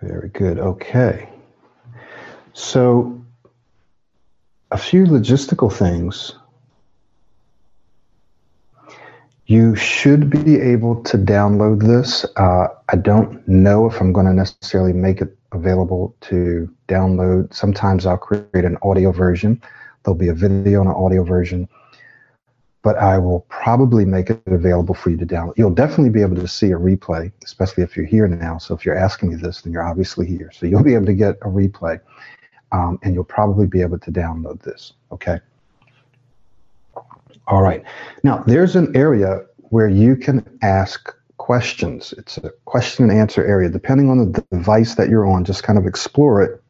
Very good. Okay. So, a few logistical things. You should be able to download this. Uh, I don't know if I'm going to necessarily make it available to download. Sometimes I'll create an audio version. There'll be a video and an audio version but I will probably make it available for you to download. You'll definitely be able to see a replay, especially if you're here now. So if you're asking me this, then you're obviously here. So you'll be able to get a replay, um, and you'll probably be able to download this. Okay. All right. Now there's an area where you can ask questions. It's a question and answer area. Depending on the device that you're on, just kind of explore it.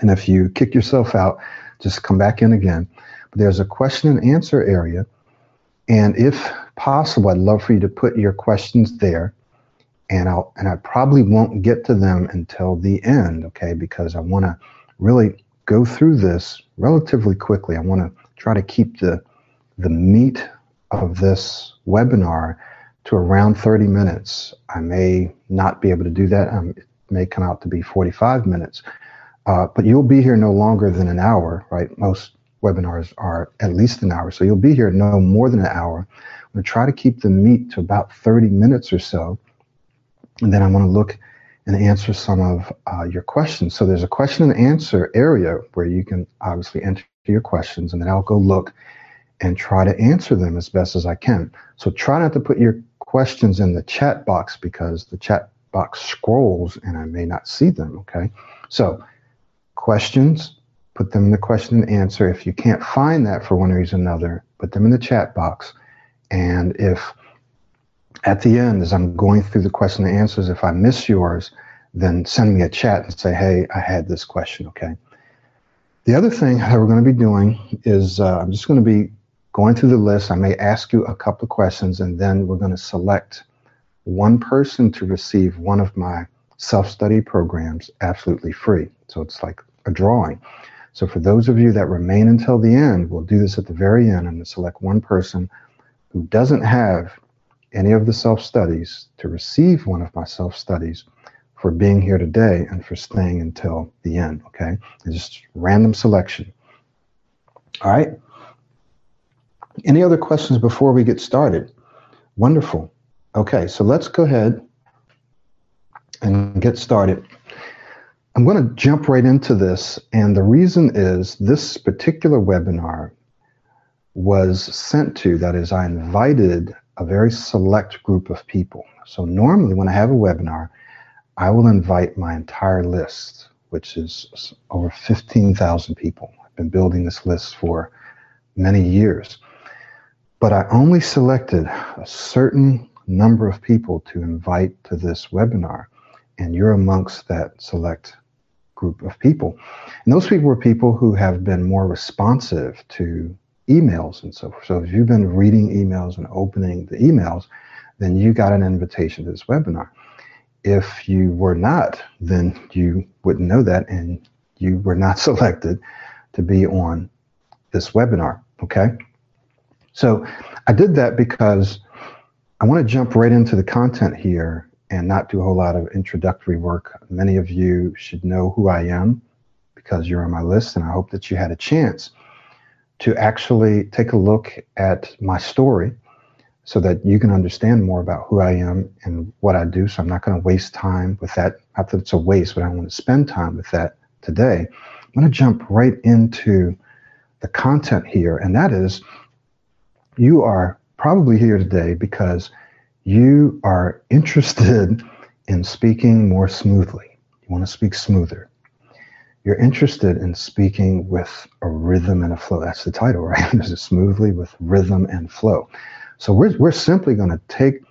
And if you kick yourself out, just come back in again. But there's a question and answer area and if possible, I'd love for you to put your questions there. And I'll and I probably won't get to them until the end, okay? Because I want to really go through this relatively quickly. I want to try to keep the the meat of this webinar to around 30 minutes. I may not be able to do that. Um, it may come out to be 45 minutes. Uh, but you'll be here no longer than an hour, right? Most webinars are at least an hour. So you'll be here no more than an hour. I'm going to try to keep the meat to about 30 minutes or so. And then I want to look and answer some of uh, your questions. So there's a question and answer area where you can obviously enter your questions, and then I'll go look and try to answer them as best as I can. So try not to put your questions in the chat box because the chat box scrolls and I may not see them. Okay. So questions, put them in the question and answer. If you can't find that for one reason or another, put them in the chat box. And if at the end, as I'm going through the question and answers, if I miss yours, then send me a chat and say, hey, I had this question, okay? The other thing that we're going to be doing is uh, I'm just going to be going through the list. I may ask you a couple of questions, and then we're going to select one person to receive one of my self study programs absolutely free. So it's like a drawing. So for those of you that remain until the end, we'll do this at the very end and select one person who doesn't have any of the self studies to receive one of my self studies for being here today and for staying until the end. Okay, it's just random selection. All right. Any other questions before we get started? Wonderful. Okay, so let's go ahead and get started. I'm going to jump right into this. And the reason is this particular webinar was sent to, that is, I invited a very select group of people. So normally when I have a webinar, I will invite my entire list, which is over 15,000 people. I've been building this list for many years. But I only selected a certain number of people to invite to this webinar, and you're amongst that select group of people. And those people were people who have been more responsive to emails and so forth. So if you've been reading emails and opening the emails, then you got an invitation to this webinar. If you were not, then you wouldn't know that and you were not selected to be on this webinar. Okay. So I did that because I want to jump right into the content here and not do a whole lot of introductory work. Many of you should know who I am because you're on my list, and I hope that you had a chance to actually take a look at my story so that you can understand more about who I am and what I do. So I'm not going to waste time with that. Not that it's a waste, but I want to spend time with that today. I'm going to jump right into the content here, and that is you are probably here today because you are interested in speaking more smoothly. You want to speak smoother. You're interested in speaking with a rhythm and a flow. That's the title, right? This is smoothly with rhythm and flow. So we're, we're simply going to take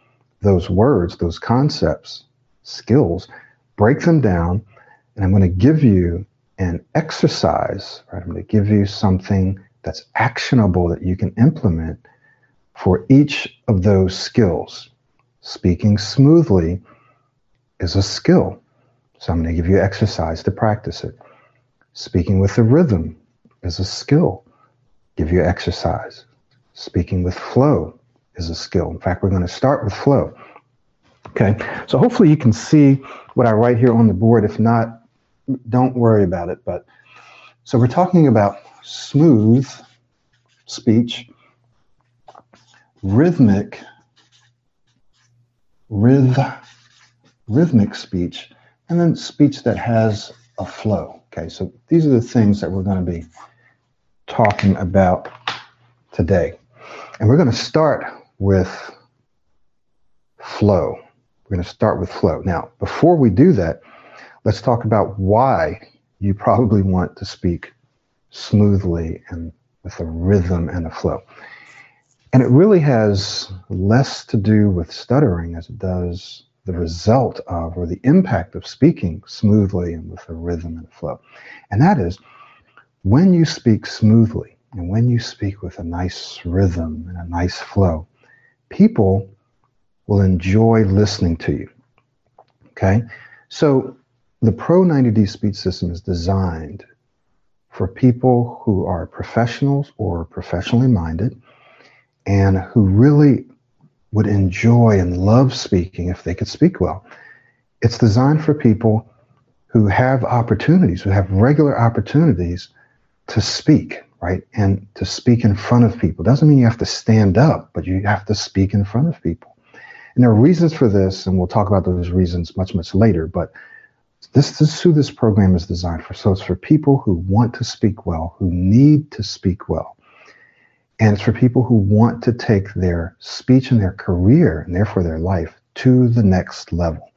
those words, those concepts, skills, break them down, and I'm going to give you an exercise, right? I'm going to give you something that's actionable that you can implement for each of those skills. Speaking smoothly is a skill. So I'm going to give you exercise to practice it. Speaking with the rhythm is a skill. Give you exercise. Speaking with flow is a skill. In fact, we're going to start with flow. Okay, so hopefully you can see what I write here on the board. If not, don't worry about it. But so we're talking about smooth speech, rhythmic, ryth, rhythmic speech, and then speech that has a flow. Okay, so these are the things that we're going to be talking about today. And we're going to start with flow. We're going to start with flow. Now, before we do that, let's talk about why you probably want to speak smoothly and with a rhythm and a flow. And it really has less to do with stuttering as it does the result of or the impact of speaking smoothly and with a rhythm and flow. And that is when you speak smoothly and when you speak with a nice rhythm and a nice flow, people will enjoy listening to you. Okay? So the Pro 90D speech system is designed for people who are professionals or professionally minded and who really would enjoy and love speaking if they could speak well. It's designed for people who have opportunities, who have regular opportunities to speak, right? And to speak in front of people. Doesn't mean you have to stand up, but you have to speak in front of people. And there are reasons for this, and we'll talk about those reasons much, much later. But this, this is who this program is designed for. So it's for people who want to speak well, who need to speak well. And it's for people who want to take their speech and their career, and therefore their life, to the next level.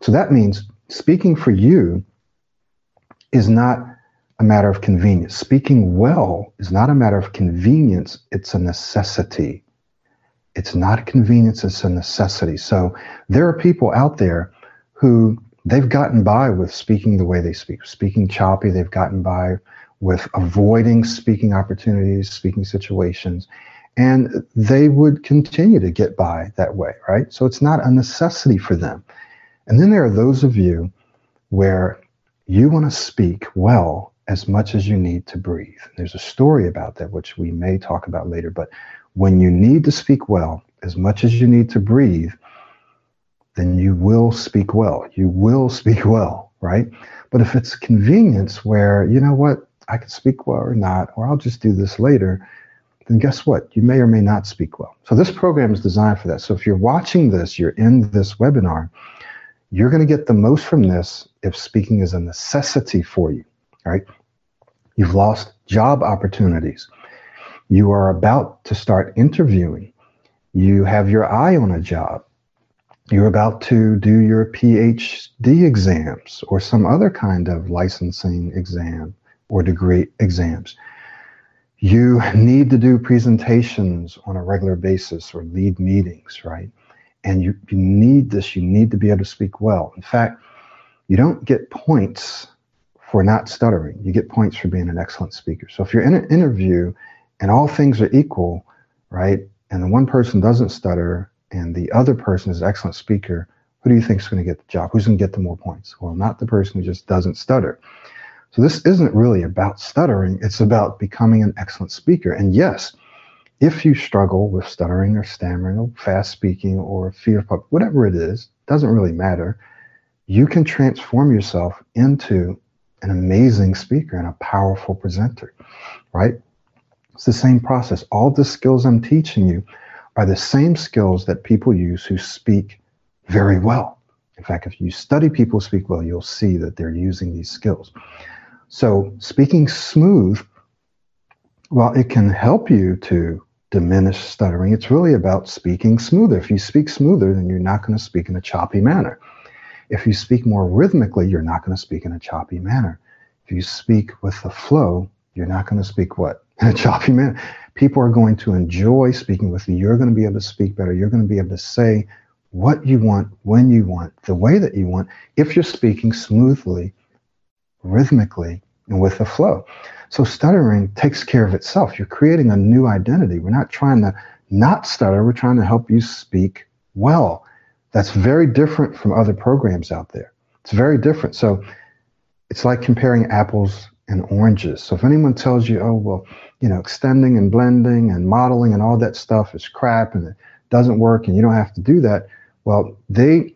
So that means speaking for you is not a matter of convenience. Speaking well is not a matter of convenience, it's a necessity. It's not a convenience, it's a necessity. So there are people out there who they've gotten by with speaking the way they speak, speaking choppy, they've gotten by with avoiding speaking opportunities, speaking situations, and they would continue to get by that way, right? So it's not a necessity for them. And then there are those of you where you want to speak well as much as you need to breathe. There's a story about that, which we may talk about later. But when you need to speak well, as much as you need to breathe, then you will speak well. You will speak well, right? But if it's convenience where, you know what, I can speak well or not, or I'll just do this later, then guess what? You may or may not speak well. So this program is designed for that. So if you're watching this, you're in this webinar, you're going to get the most from this if speaking is a necessity for you right? You've lost job opportunities. You are about to start interviewing. You have your eye on a job. You're about to do your PhD exams or some other kind of licensing exam or degree exams. You need to do presentations on a regular basis or lead meetings, right? And you, you need this. You need to be able to speak well. In fact, you don't get points for not stuttering. You get points for being an excellent speaker. So if you're in an interview and all things are equal, right, and the one person doesn't stutter and the other person is an excellent speaker, who do you think is going to get the job? Who's going to get the more points? Well, not the person who just doesn't stutter. So this isn't really about stuttering. It's about becoming an excellent speaker. And yes, if you struggle with stuttering or stammering or fast speaking or fear of public, whatever it is, doesn't really matter. You can transform yourself into an amazing speaker and a powerful presenter, right? It's the same process. All the skills I'm teaching you are the same skills that people use who speak very well. In fact, if you study people who speak well, you'll see that they're using these skills. So, speaking smooth, while it can help you to diminish stuttering. It's really about speaking smoother. If you speak smoother, then you're not going to speak in a choppy manner. If you speak more rhythmically, you're not going to speak in a choppy manner. If you speak with the flow, you're not going to speak what? In a choppy manner. People are going to enjoy speaking with you. You're going to be able to speak better. You're going to be able to say what you want, when you want, the way that you want, if you're speaking smoothly, rhythmically, and with the flow. So stuttering takes care of itself. You're creating a new identity. We're not trying to not stutter. We're trying to help you speak well. That's very different from other programs out there. It's very different. So it's like comparing apples and oranges. So if anyone tells you, oh, well, you know, extending and blending and modeling and all that stuff is crap and it doesn't work and you don't have to do that, Well, they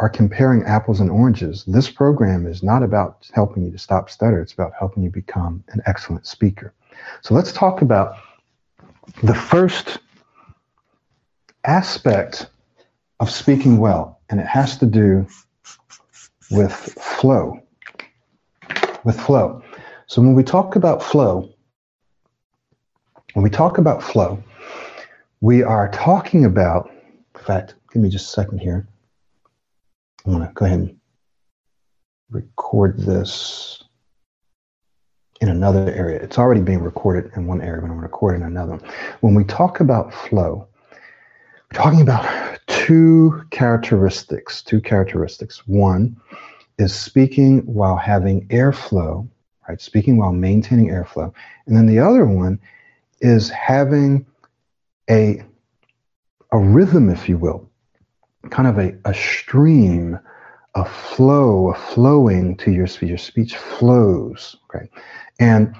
are comparing apples and oranges. This program is not about helping you to stop stutter, it's about helping you become an excellent speaker. So let's talk about the first aspect of speaking well, and it has to do with flow. With flow. So when we talk about flow, when we talk about flow, we are talking about, in fact, give me just a second here. I'm going to go ahead and record this in another area. It's already being recorded in one area, but I'm going to record in another. One. When we talk about flow, we're talking about two characteristics. Two characteristics. One is speaking while having airflow, right? Speaking while maintaining airflow. And then the other one is having a, a rhythm, if you will, kind of a, a stream, a flow, a flowing to your speech. Your speech flows, okay? And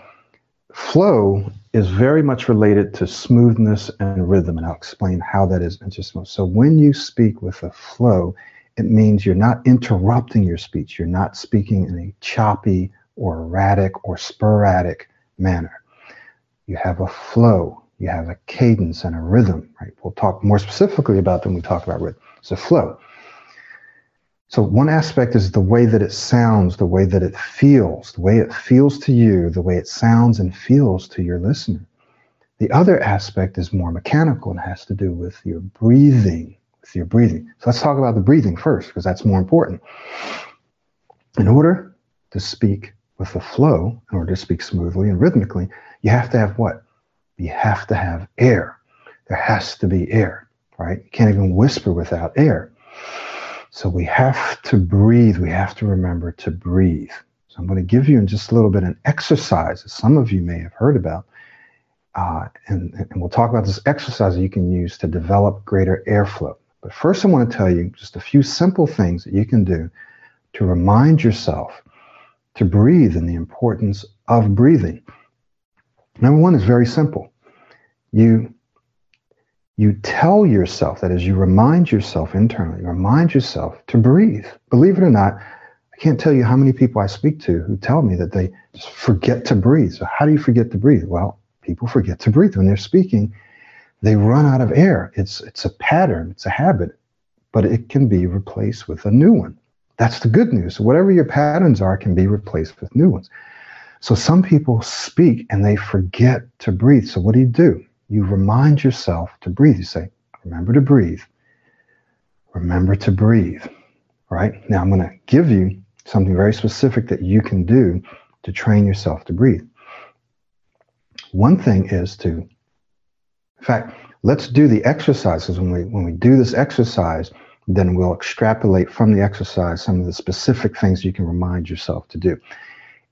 flow is very much related to smoothness and rhythm, and I'll explain how that is in just a moment. So when you speak with a flow, it means you're not interrupting your speech. You're not speaking in a choppy or erratic or sporadic manner. You have a flow. You have a cadence and a rhythm, right? We'll talk more specifically about them when we talk about rhythm. A flow. So one aspect is the way that it sounds, the way that it feels, the way it feels to you, the way it sounds and feels to your listener. The other aspect is more mechanical and has to do with your breathing, with your breathing. So let's talk about the breathing first, because that's more important. In order to speak with the flow, in order to speak smoothly and rhythmically, you have to have what? You have to have air. There has to be air, right? You can't even whisper without air. So we have to breathe. We have to remember to breathe. So I'm going to give you in just a little bit an exercise that some of you may have heard about. Uh, and, and we'll talk about this exercise that you can use to develop greater airflow. But first, I want to tell you just a few simple things that you can do to remind yourself to breathe and the importance of breathing. Number one is very simple. You you tell yourself that as you remind yourself internally, remind yourself to breathe. Believe it or not, I can't tell you how many people I speak to who tell me that they just forget to breathe. So how do you forget to breathe? Well, people forget to breathe when they're speaking they run out of air. It's, it's a pattern, it's a habit, but it can be replaced with a new one. That's the good news. Whatever your patterns are can be replaced with new ones. So some people speak and they forget to breathe. So what do you do? You remind yourself to breathe. You say, remember to breathe. Remember to breathe. Right? Now I'm going to give you something very specific that you can do to train yourself to breathe. One thing is to in fact, let's do the exercises. When we when we do this exercise, then we'll extrapolate from the exercise some of the specific things you can remind yourself to do.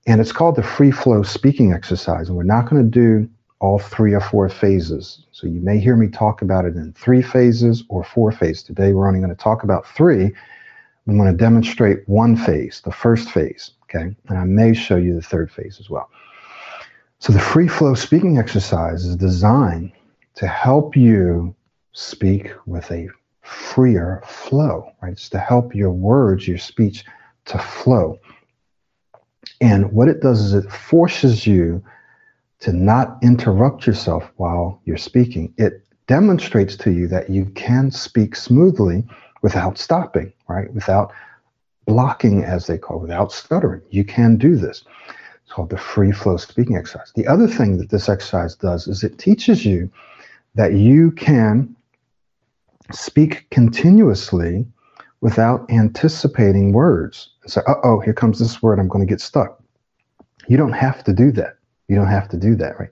And it's called the free flow speaking exercise. And we're not going to do all three or four phases. So you may hear me talk about it in three phases or four phases. Today we're only going to talk about three. I'm going to demonstrate one phase, the first phase. Okay. And I may show you the third phase as well. So the free flow speaking exercise is designed to help you speak with a freer flow, right? It's to help your words, your speech to flow. And what it does is it forces you to not interrupt yourself while you're speaking. It demonstrates to you that you can speak smoothly without stopping, right? Without blocking, as they call it, without stuttering. You can do this. It's called the free flow speaking exercise. The other thing that this exercise does is it teaches you that you can speak continuously without anticipating words and say, uh oh, here comes this word, I'm going to get stuck. You don't have to do that. You don't have to do that, right?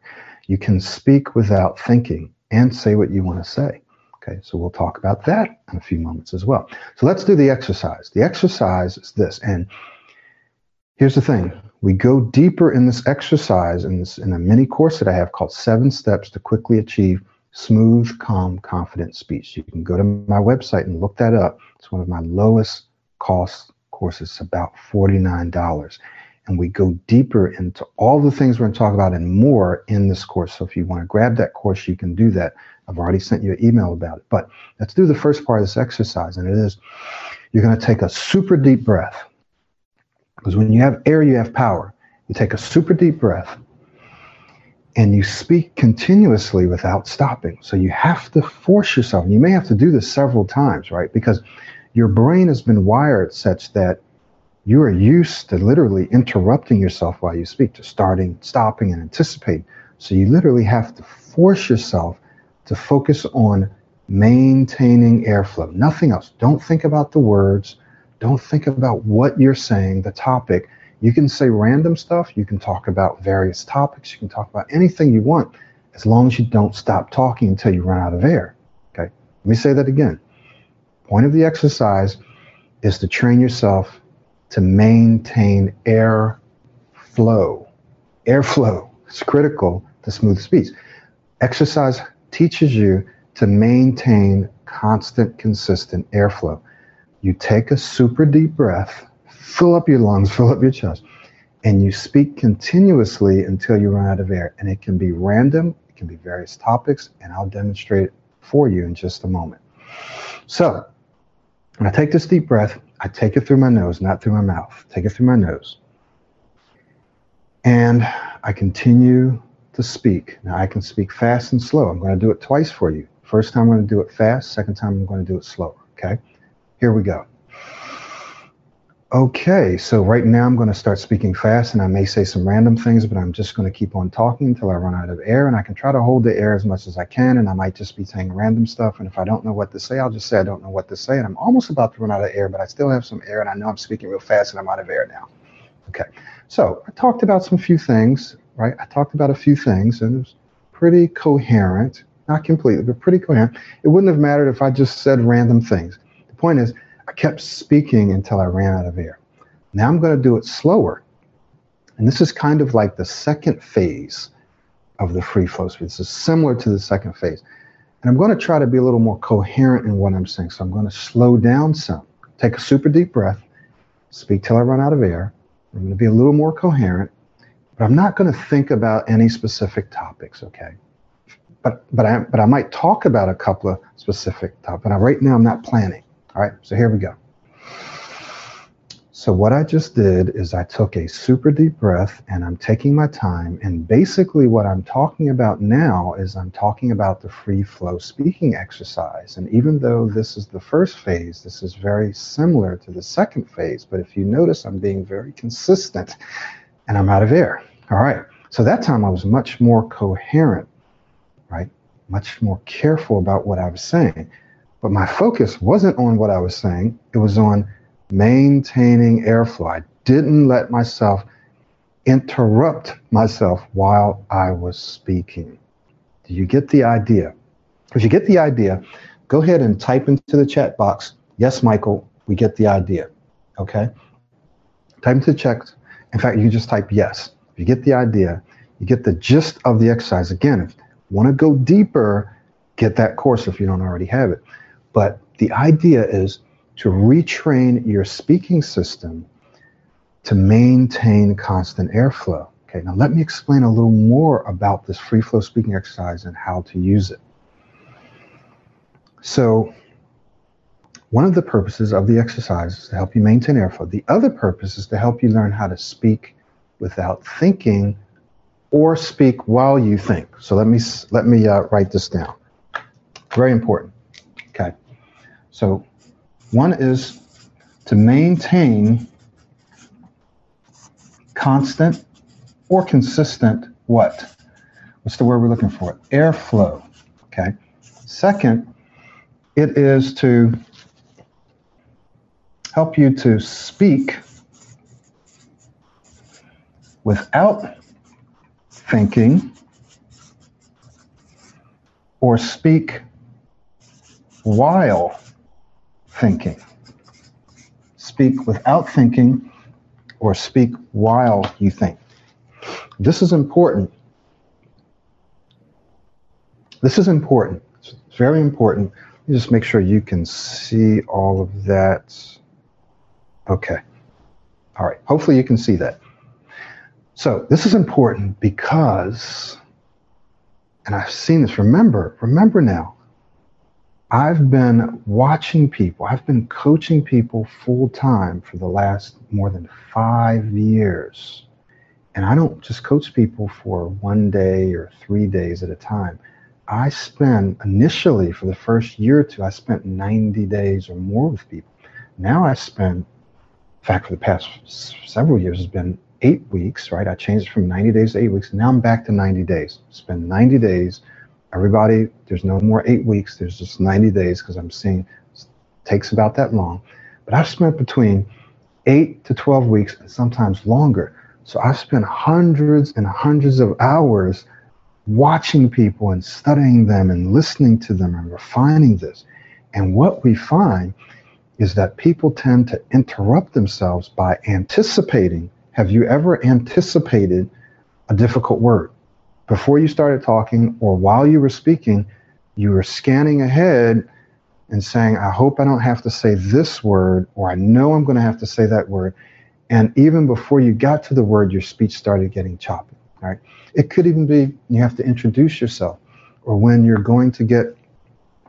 You can speak without thinking and say what you want to say. Okay, so we'll talk about that in a few moments as well. So let's do the exercise. The exercise is this, and here's the thing: we go deeper in this exercise in this in a mini course that I have called Seven Steps to Quickly Achieve Smooth, Calm, Confident Speech. You can go to my website and look that up. It's one of my lowest cost courses, about $49. and we go deeper into all the things we're going to talk about and more in this course. So if you want to grab that course, you can do that. I've already sent you an email about it. But let's do the first part of this exercise, and it is you're going to take a super deep breath. Because when you have air, you have power. You take a super deep breath and you speak continuously without stopping. So you have to force yourself. You may have to do this several times, right? Because your brain has been wired such that you are used to literally interrupting yourself while you speak, to starting, stopping, and anticipating. So you literally have to force yourself to focus on maintaining airflow, nothing else. Don't think about the words. Don't think about what you're saying, the topic. You can say random stuff. You can talk about various topics. You can talk about anything you want as long as you don't stop talking until you run out of air. Okay. Let me say that again. Point of the exercise is to train yourself to maintain air flow. Airflow is critical to smooth speech. Exercise teaches you to maintain constant, consistent airflow. You take a super deep breath, fill up your lungs, fill up your chest, and you speak continuously until you run out of air. And it can be random, it can be various topics, and I'll demonstrate it for you in just a moment. So, I take this deep breath, I take it through my nose, not through my mouth. Take it through my nose. And I continue to speak. Now I can speak fast and slow. I'm going to do it twice for you. First time I'm going to do it fast. Second time I'm going to do it slower. Okay. Here we go. Okay, so right now I'm going to start speaking fast and I may say some random things, but I'm just going to keep on talking until I run out of air. And I can try to hold the air as much as I can. And I might just be saying random stuff. And if I don't know what to say, I'll just say I don't know what to say. And I'm almost about to run out of air, but I still have some air and I know I'm speaking real fast and I'm out of air now. Okay, so I talked about some few things, right? I talked about a few things and it was pretty coherent, not completely, but pretty coherent. It wouldn't have mattered if I just said random things. The point is, I kept speaking until I ran out of air. Now I'm going to do it slower. And this is kind of like the second phase of the free flow speed. This is similar to the second phase. And I'm going to try to be a little more coherent in what I'm saying. So I'm going to slow down some. Take a super deep breath, speak till I run out of air. I'm going to be a little more coherent, but I'm not going to think about any specific topics, okay? But but I but I might talk about a couple of specific topics. But right now I'm not planning. All right, so here we go. So what I just did is I took a super deep breath and I'm taking my time. And basically what I'm talking about now is I'm talking about the free flow speaking exercise. And even though this is the first phase, this is very similar to the second phase. But if you notice, I'm being very consistent and I'm out of air. All right. So that time I was much more coherent, right? Much more careful about what I was saying. But my focus wasn't on what I was saying, it was on maintaining airflow. I didn't let myself interrupt myself while I was speaking. Do you get the idea? If you get the idea, go ahead and type into the chat box, yes, Michael, we get the idea. Okay? Type into the. In fact, you just type yes. If you get the idea, you get the gist of the exercise. Again, if you want to go deeper, get that course if you don't already have it. But the idea is to retrain your speaking system to maintain constant airflow. Okay, now let me explain a little more about this free flow speaking exercise and how to use it. So, one of the purposes of the exercise is to help you maintain airflow. The other purpose is to help you learn how to speak without thinking or speak while you think. So let me let me uh, write this down. Very important. So one is to maintain constant or consistent what? What's the word we're looking for? Airflow. Okay. Second, it is to help you to speak without thinking or speak while thinking. Speak without thinking or speak while you think. This is important. This is important. It's very important. Just make sure you can see all of that. Okay. All right. Hopefully you can see that. So this is important because, and I've seen this, remember, remember now, I've been watching people, I've been coaching people full time for the last more than five years. And I don't just coach people for one day or three days at a time. I spend initially for the first year or two, I spent 90 days or more with people. Now I spend, in fact, for the past several years, it's been eight weeks, right? I changed it from 90 days to eight weeks. Now I'm back to 90 days. Spend 90 days everybody, there's no more eight weeks. There's just 90 days because I'm seeing takes about that long. But I've spent between eight to 12 weeks and sometimes longer. So I've spent hundreds and hundreds of hours watching people and studying them and listening to them and refining this. And what we find is that people tend to interrupt themselves by anticipating. Have you ever anticipated a difficult word? Before you started talking or while you were speaking, you were scanning ahead and saying, I hope I don't have to say this word, or I know I'm going to have to say that word. And even before you got to the word, your speech started getting choppy. Right? It could even be you have to introduce yourself, or when you're going to get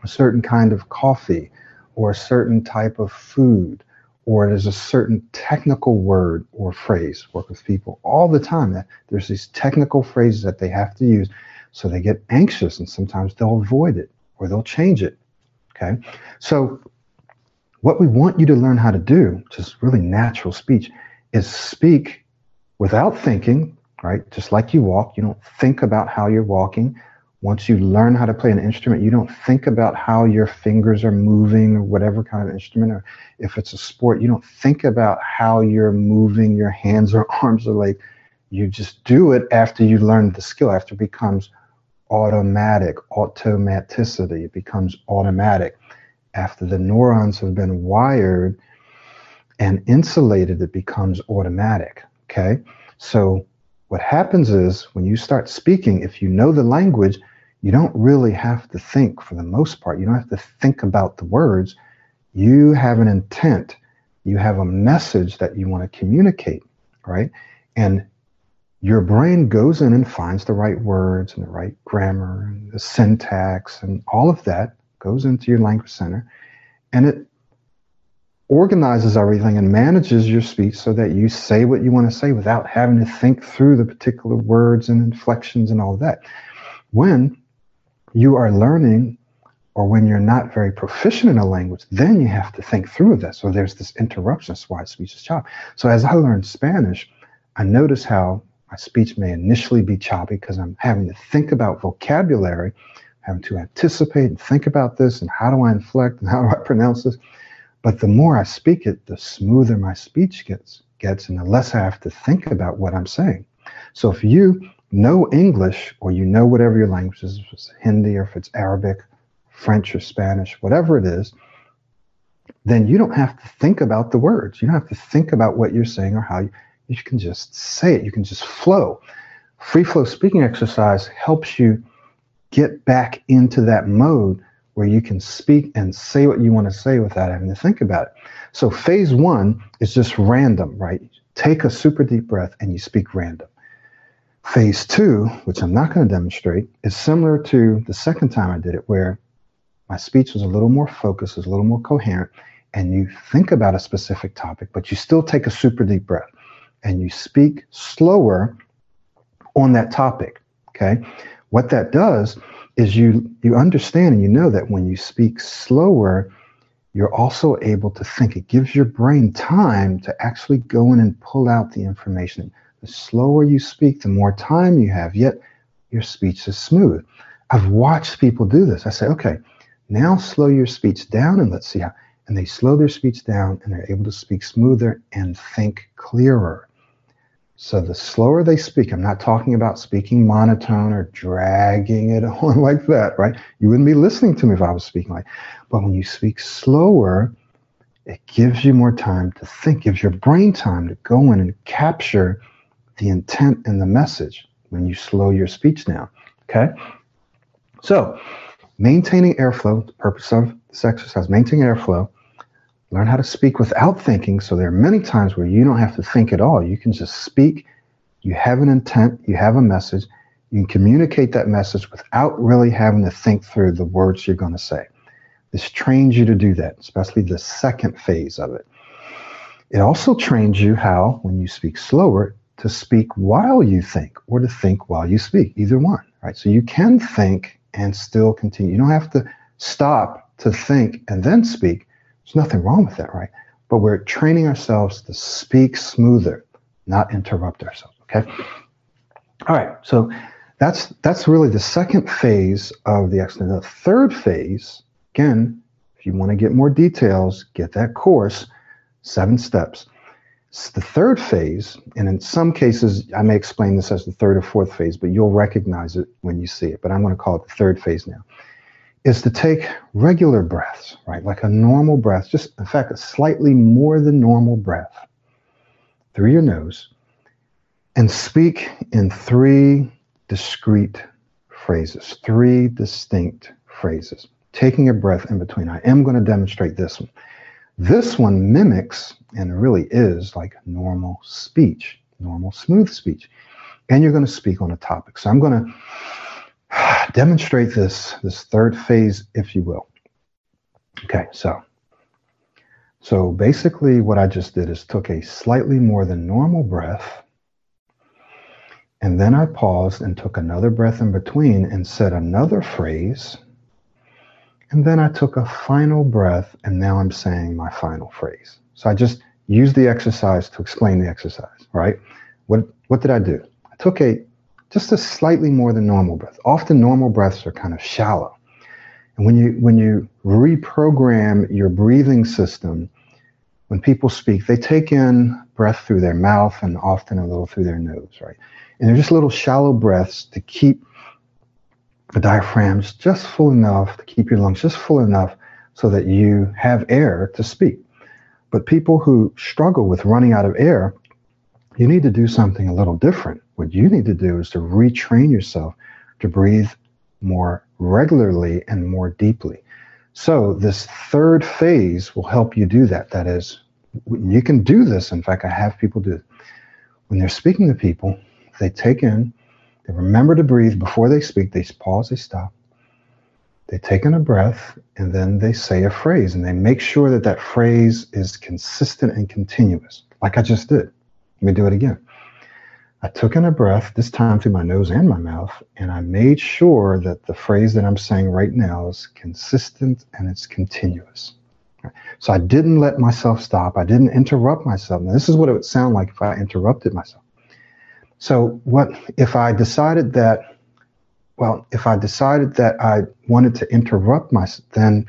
a certain kind of coffee, or a certain type of food, or there's a certain technical word or phrase work with people all the time that there's these technical phrases that they have to use so they get anxious and sometimes they'll avoid it or they'll change it okay? So what we want you to learn how to do just really natural speech is speak without thinking right? Just like you walk you don't think about how you're walking once you learn how to play an instrument, you don't think about how your fingers are moving or whatever kind of instrument, or if it's a sport, you don't think about how you're moving your hands or arms or leg. You just do it after you learn the skill, after it becomes automatic, automaticity. It becomes automatic. After the neurons have been wired and insulated, it becomes automatic. Okay? So what happens is when you start speaking, if you know the language, you don't really have to think for the most part. You don't have to think about the words. You have an intent. You have a message that you want to communicate, right? And your brain goes in and finds the right words and the right grammar and the syntax and all of that goes into your language center and it organizes everything and manages your speech so that you say what you want to say without having to think through the particular words and inflections and all that. When you are learning or when you're not very proficient in a language, then you have to think through this. So there's this interruption. That's why speech is choppy. So as I learned Spanish, I notice how my speech may initially be choppy because I'm having to think about vocabulary, having to anticipate and think about this and how do I inflect and how do I pronounce this. But the more I speak it, the smoother my speech gets, gets and the less I have to think about what I'm saying. So if you know English or you know whatever your language is, if it's Hindi or if it's Arabic, French or Spanish, whatever it is, then you don't have to think about the words. You don't have to think about what you're saying or how you, you can just say it. You can just flow. Free flow speaking exercise helps you get back into that mode where you can speak and say what you want to say without having to think about it. So phase one is just random, right? Take a super deep breath and you speak random. Phase two, which I'm not going to demonstrate, is similar to the second time I did it, where my speech was a little more focused, was a little more coherent, and you think about a specific topic, but you still take a super deep breath and you speak slower on that topic. Okay. What that does is you you understand and you know that when you speak slower, you're also able to think. It gives your brain time to actually go in and pull out the information the slower you speak, the more time you have, yet your speech is smooth. I've watched people do this. I say, okay, now slow your speech down and let's see how. And they slow their speech down and they're able to speak smoother and think clearer. So the slower they speak, I'm not talking about speaking monotone or dragging it on like that, right? You wouldn't be listening to me if I was speaking like. But when you speak slower, it gives you more time to think, gives your brain time to go in and capture the intent and the message when you slow your speech down. Okay? So, maintaining airflow, the purpose of this exercise, maintaining airflow, learn how to speak without thinking. So, there are many times where you don't have to think at all. You can just speak You have an intent, you have a message, you can communicate that message without really having to think through the words you're going to say. This trains you to do that, especially the second phase of it. It also trains you how, when you speak slower, to speak while you think or to think while you speak, either one, right? So you can think and still continue. You don't have to stop to think and then speak. There's nothing wrong with that, right? But we're training ourselves to speak smoother, not interrupt ourselves, okay? All right, so that's that's really the second phase of the excellence. The third phase, again, if you want to get more details, get that course, seven steps. The third phase, and in some cases, I may explain this as the third or fourth phase, but you'll recognize it when you see it. But I'm going to call it the third phase now. Is to take regular breaths, right? Like a normal breath, just in fact, a slightly more than normal breath through your nose, and speak in three discrete phrases, three distinct phrases, taking a breath in between. I am going to demonstrate this one. This one mimics and really is like normal speech, normal smooth speech. And you're going to speak on a topic. So I'm going to demonstrate this, this third phase, if you will. Okay, so so basically what I just did is took a slightly more than normal breath and then I paused and took another breath in between and said another phrase and then I took a final breath, and now I'm saying my final phrase. So I just used the exercise to explain the exercise, right? What, what did I do? I took a just a slightly more than normal breath. Often normal breaths are kind of shallow. And when you when you reprogram your breathing system, when people speak, they take in breath through their mouth and often a little through their nose, right? And they're just little shallow breaths to keep the diaphragm's just full enough to keep your lungs just full enough so that you have air to speak. But people who struggle with running out of air, you need to do something a little different. What you need to do is to retrain yourself to breathe more regularly and more deeply. So, this third phase will help you do that. That is, you can do this. In fact, I have people do it. When they're speaking to people, they take in they remember to breathe before they speak. They pause, they stop. They take in a breath, and then they say a phrase, and they make sure that that phrase is consistent and continuous, like I just did. Let me do it again. I took in a breath, this time through my nose and my mouth, and I made sure that the phrase that I'm saying right now is consistent and it's continuous. So I didn't let myself stop. I didn't interrupt myself. Now, this is what it would sound like if I interrupted myself. So what if I decided that, well, if I decided that I wanted to interrupt myself, then,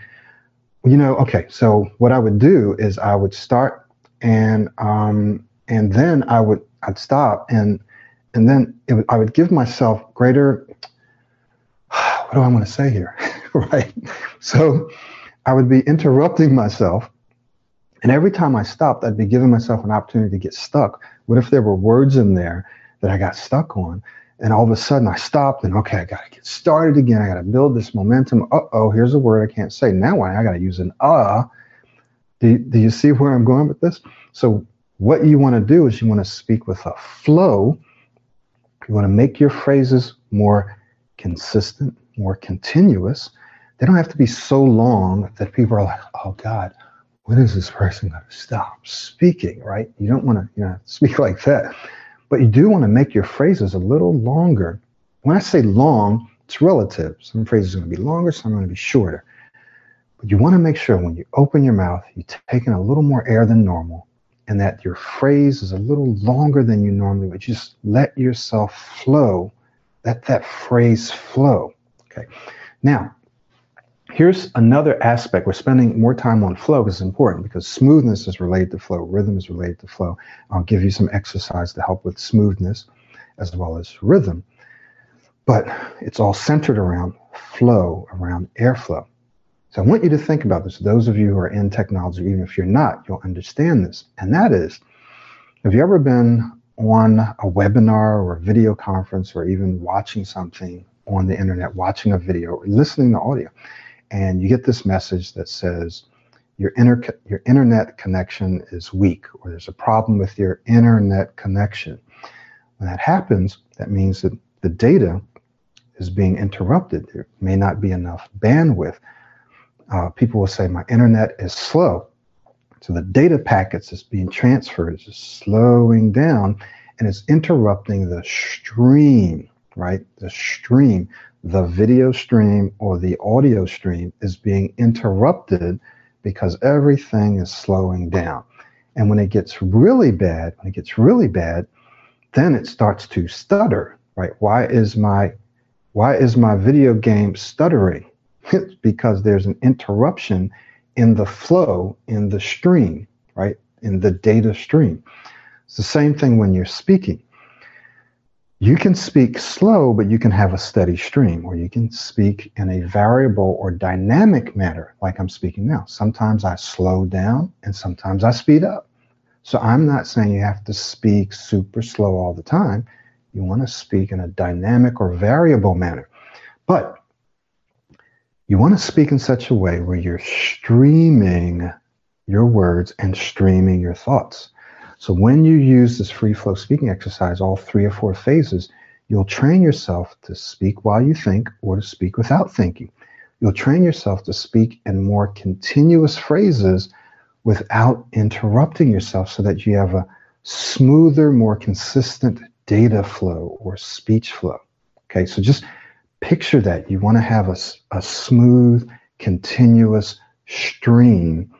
you know, okay. So what I would do is I would start and um, and then I would I'd stop and and then would, I would give myself greater. What do I want to say here, right? So I would be interrupting myself, and every time I stopped, I'd be giving myself an opportunity to get stuck. What if there were words in there that I got stuck on. And all of a sudden I stopped and okay, I got to get started again. I got to build this momentum. Uh oh, here's a word I can't say. Now I, I got to use an uh. Do, do you see where I'm going with this? So, what you want to do is you want to speak with a flow. You want to make your phrases more consistent, more continuous. They don't have to be so long that people are like, oh God, when is this person going to stop speaking, right? You don't want to you know, speak like that. But you do want to make your phrases a little longer. When I say long, it's relative. Some phrases are going to be longer, some are going to be shorter. But you want to make sure when you open your mouth, you take in a little more air than normal and that your phrase is a little longer than you normally would. Just let yourself flow. Let that phrase flow. Okay. Now, Here's another aspect. We're spending more time on flow because it's important because smoothness is related to flow, rhythm is related to flow. I'll give you some exercise to help with smoothness as well as rhythm. But it's all centered around flow, around airflow. So I want you to think about this. Those of you who are in technology, even if you're not, you'll understand this. And that is, have you ever been on a webinar or a video conference or even watching something on the internet, watching a video or listening to audio? And you get this message that says your inter- your internet connection is weak or there's a problem with your internet connection. When that happens, that means that the data is being interrupted. There may not be enough bandwidth. Uh, people will say, My internet is slow. So the data packets that's being transferred is slowing down and it's interrupting the stream, right? The stream, the video stream or the audio stream is being interrupted because everything is slowing down. And when it gets really bad, when it gets really bad, then it starts to stutter, right? Why is my why is my video game stuttering? It's because there's an interruption in the flow, in the stream, right? In the data stream. It's the same thing when you're speaking. You can speak slow, but you can have a steady stream, or you can speak in a variable or dynamic manner, like I'm speaking now. Sometimes I slow down and sometimes I speed up. So I'm not saying you have to speak super slow all the time. You want to speak in a dynamic or variable manner. But you want to speak in such a way where you're streaming your words and streaming your thoughts. So when you use this free flow speaking exercise, all three or four phases, you'll train yourself to speak while you think or to speak without thinking. You'll train yourself to speak in more continuous phrases without interrupting yourself so that you have a smoother, more consistent data flow or speech flow. Okay, so just picture that. You want to have a, a smooth, continuous stream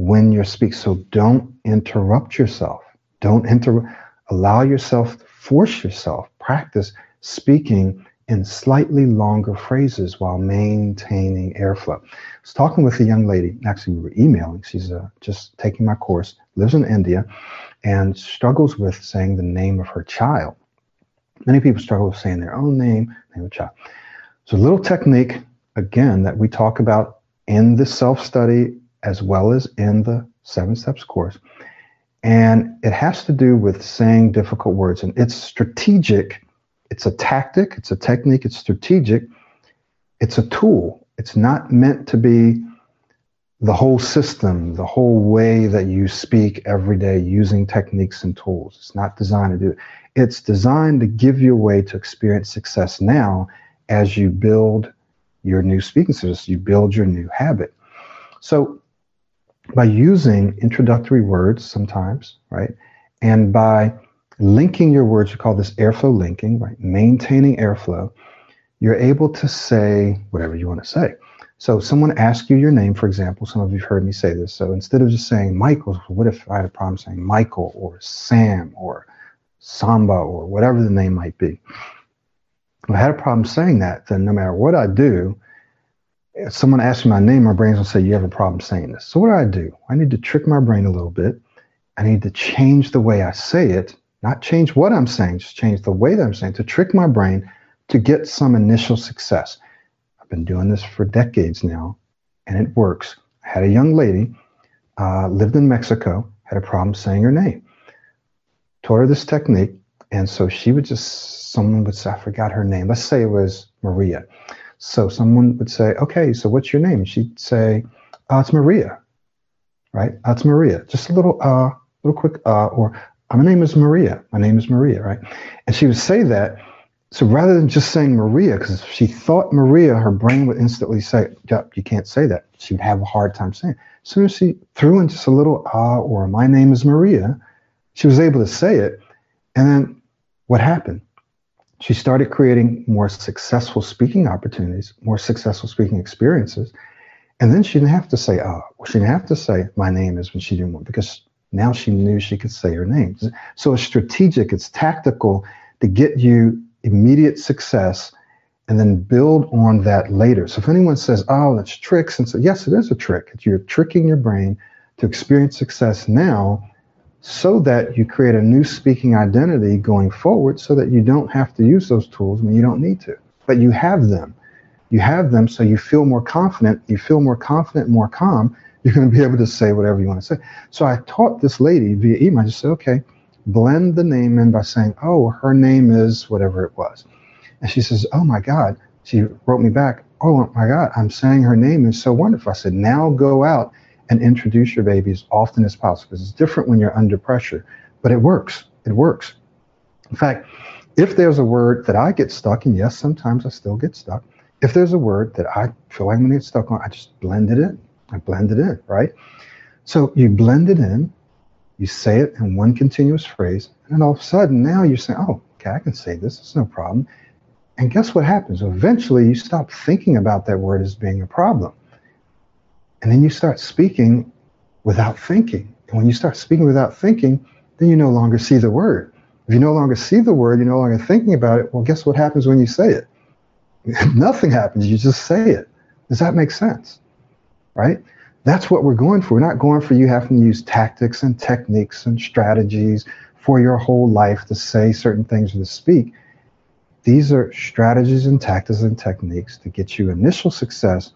when you're speaking. So don't interrupt yourself. Don't interrupt. Allow yourself, force yourself, practice speaking in slightly longer phrases while maintaining airflow. I was talking with a young lady, actually, we were emailing. She's uh, just taking my course, lives in India, and struggles with saying the name of her child. Many people struggle with saying their own name, name of child. So, a little technique, again, that we talk about in the self study as well as in the Seven Steps course. And it has to do with saying difficult words. And it's strategic it's a tactic, it's a technique, it's strategic, it's a tool. It's not meant to be the whole system, the whole way that you speak every day using techniques and tools. It's not designed to do it. It's designed to give you a way to experience success now as you build your new speaking skills, you build your new habit. So by using introductory words sometimes, right? And by linking your words, we call this airflow linking, right? Maintaining airflow. You're able to say whatever you want to say. So someone asks you your name, for example, some of you've heard me say this. So instead of just saying Michael, what if I had a problem saying Michael or Sam or Samba or whatever the name might be? If I had a problem saying that, then no matter what I do, if someone asks me my name, my brain's gonna say, You have a problem saying this. So what do I do? I need to trick my brain a little bit. I need to change the way I say it not change what I'm saying, just change the way that I'm saying to trick my brain to get some initial success. I've been doing this for decades now, and it works. I had a young lady, uh, lived in Mexico, had a problem saying her name. Taught her this technique, and so she would just, someone would say, I forgot her name. Let's say it was Maria. So someone would say, Okay, so what's your name? She'd say, oh, It's Maria, right? Oh, it's Maria. Just a little, uh, little quick, uh, or my name is Maria. My name is Maria, right? And she would say that. So rather than just saying Maria, because she thought Maria, her brain would instantly say, yep, you can't say that. She would have a hard time saying it. As soon as she threw in just a little ah or my name is Maria, she was able to say it. And then what happened? She started creating more successful speaking opportunities, more successful speaking experiences. And then she didn't have to say oh, or she didn't have to say my name is when she didn't want because now she knew she could say her name. So it's strategic, it's tactical to get you immediate success and then build on that later. So if anyone says, oh, that's tricks, and so yes, it is a trick. You're tricking your brain to experience success now so that you create a new speaking identity going forward so that you don't have to use those tools when you don't need to. But you have them. You have them so you feel more confident. You feel more confident, more calm you're going to be able to say whatever you want to say. So I taught this lady via email. I just said, okay, blend the name in by saying, oh, her name is whatever it was. And she says, oh my God. She wrote me back, oh my God, I'm saying her name is so wonderful. I said, now go out and introduce your baby as often as possible. It's different when you're under pressure, but it works. It works. In fact, if there's a word that I get stuck in, yes, sometimes I still get stuck. If there's a word that I feel like I'm going to get stuck on, I just blend it in. I blend it in, right? So you blend it in, you say it in one continuous phrase, and all of a sudden now you're saying, oh, okay, I can say this, it's no problem. And guess what happens? Eventually you stop thinking about that word as being a problem. And then you start speaking without thinking. And when you start speaking without thinking, then you no longer see the word. If you no longer see the word, you're no longer thinking about it. Well, guess what happens when you say it? Nothing happens. You just say it. Does that make sense? Right? That's what we're going for. We're not going for you having to use tactics and techniques and strategies for your whole life to say certain things or to speak. These are strategies and tactics and techniques to get you initial success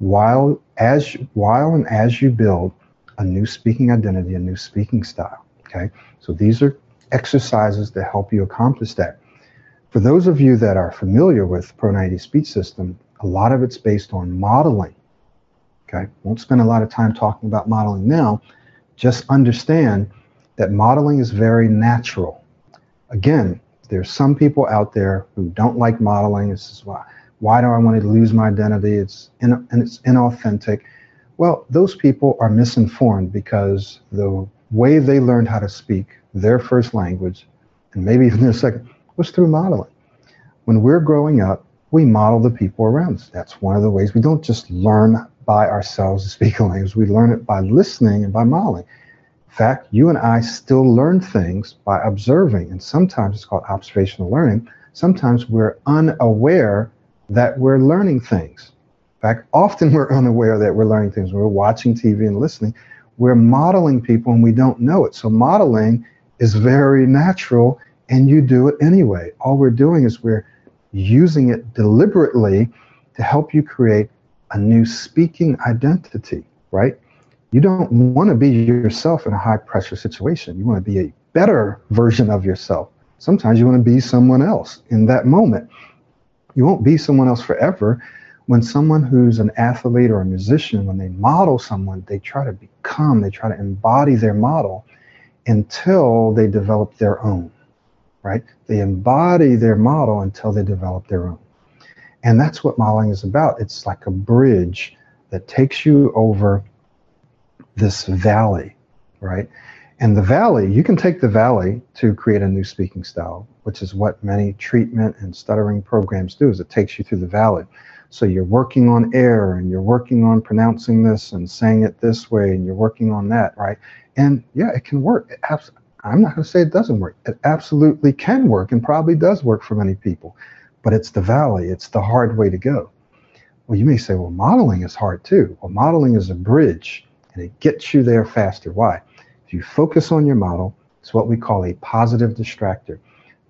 while as while and as you build a new speaking identity, a new speaking style. Okay, so these are exercises to help you accomplish that. For those of you that are familiar with Pro 90 Speech System, a lot of it's based on modeling. Okay, won't spend a lot of time talking about modeling now. Just understand that modeling is very natural. Again, there's some people out there who don't like modeling. This is why. Why do I want to lose my identity? It's in, and it's inauthentic. Well, those people are misinformed because the way they learned how to speak their first language, and maybe even their second, was through modeling. When we're growing up, we model the people around us. That's one of the ways we don't just learn by ourselves to speak a language, we learn it by listening and by modeling. In fact, you and I still learn things by observing, and sometimes it's called observational learning. Sometimes we're unaware that we're learning things. In fact, often we're unaware that we're learning things. We're watching TV and listening. We're modeling people and we don't know it. So, modeling is very natural and you do it anyway. All we're doing is we're using it deliberately to help you create a new speaking identity, right? You don't want to be yourself in a high pressure situation. You want to be a better version of yourself. Sometimes you want to be someone else in that moment. You won't be someone else forever. When someone who's an athlete or a musician, when they model someone, they try to become, they try to embody their model until they develop their own, right? They embody their model until they develop their own. And that's what modeling is about. It's like a bridge that takes you over this valley, right? And the valley, you can take the valley to create a new speaking style, which is what many treatment and stuttering programs do, is it takes you through the valley. So you're working on air and you're working on pronouncing this and saying it this way and you're working on that, right? And yeah, it can work. It abs- I'm not going to say it doesn't work. It absolutely can work and probably does work for many people. But it's the valley, it's the hard way to go. Well, you may say, well, modeling is hard too. Well, modeling is a bridge and it gets you there faster. Why? You focus on your model, it's what we call a positive distractor.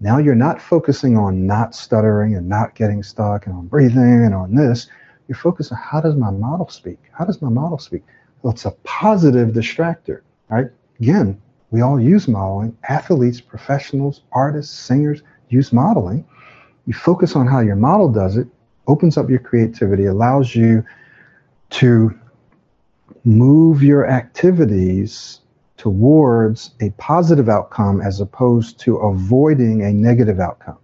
Now you're not focusing on not stuttering and not getting stuck and on breathing and on this. You're focused on how does my model speak? How does my model speak? Well, it's a positive distractor right? Again, we all use modeling. Athletes, professionals, artists, singers use modeling. You focus on how your model does it, opens up your creativity, allows you to move your activities towards a positive outcome as opposed to avoiding a negative outcome.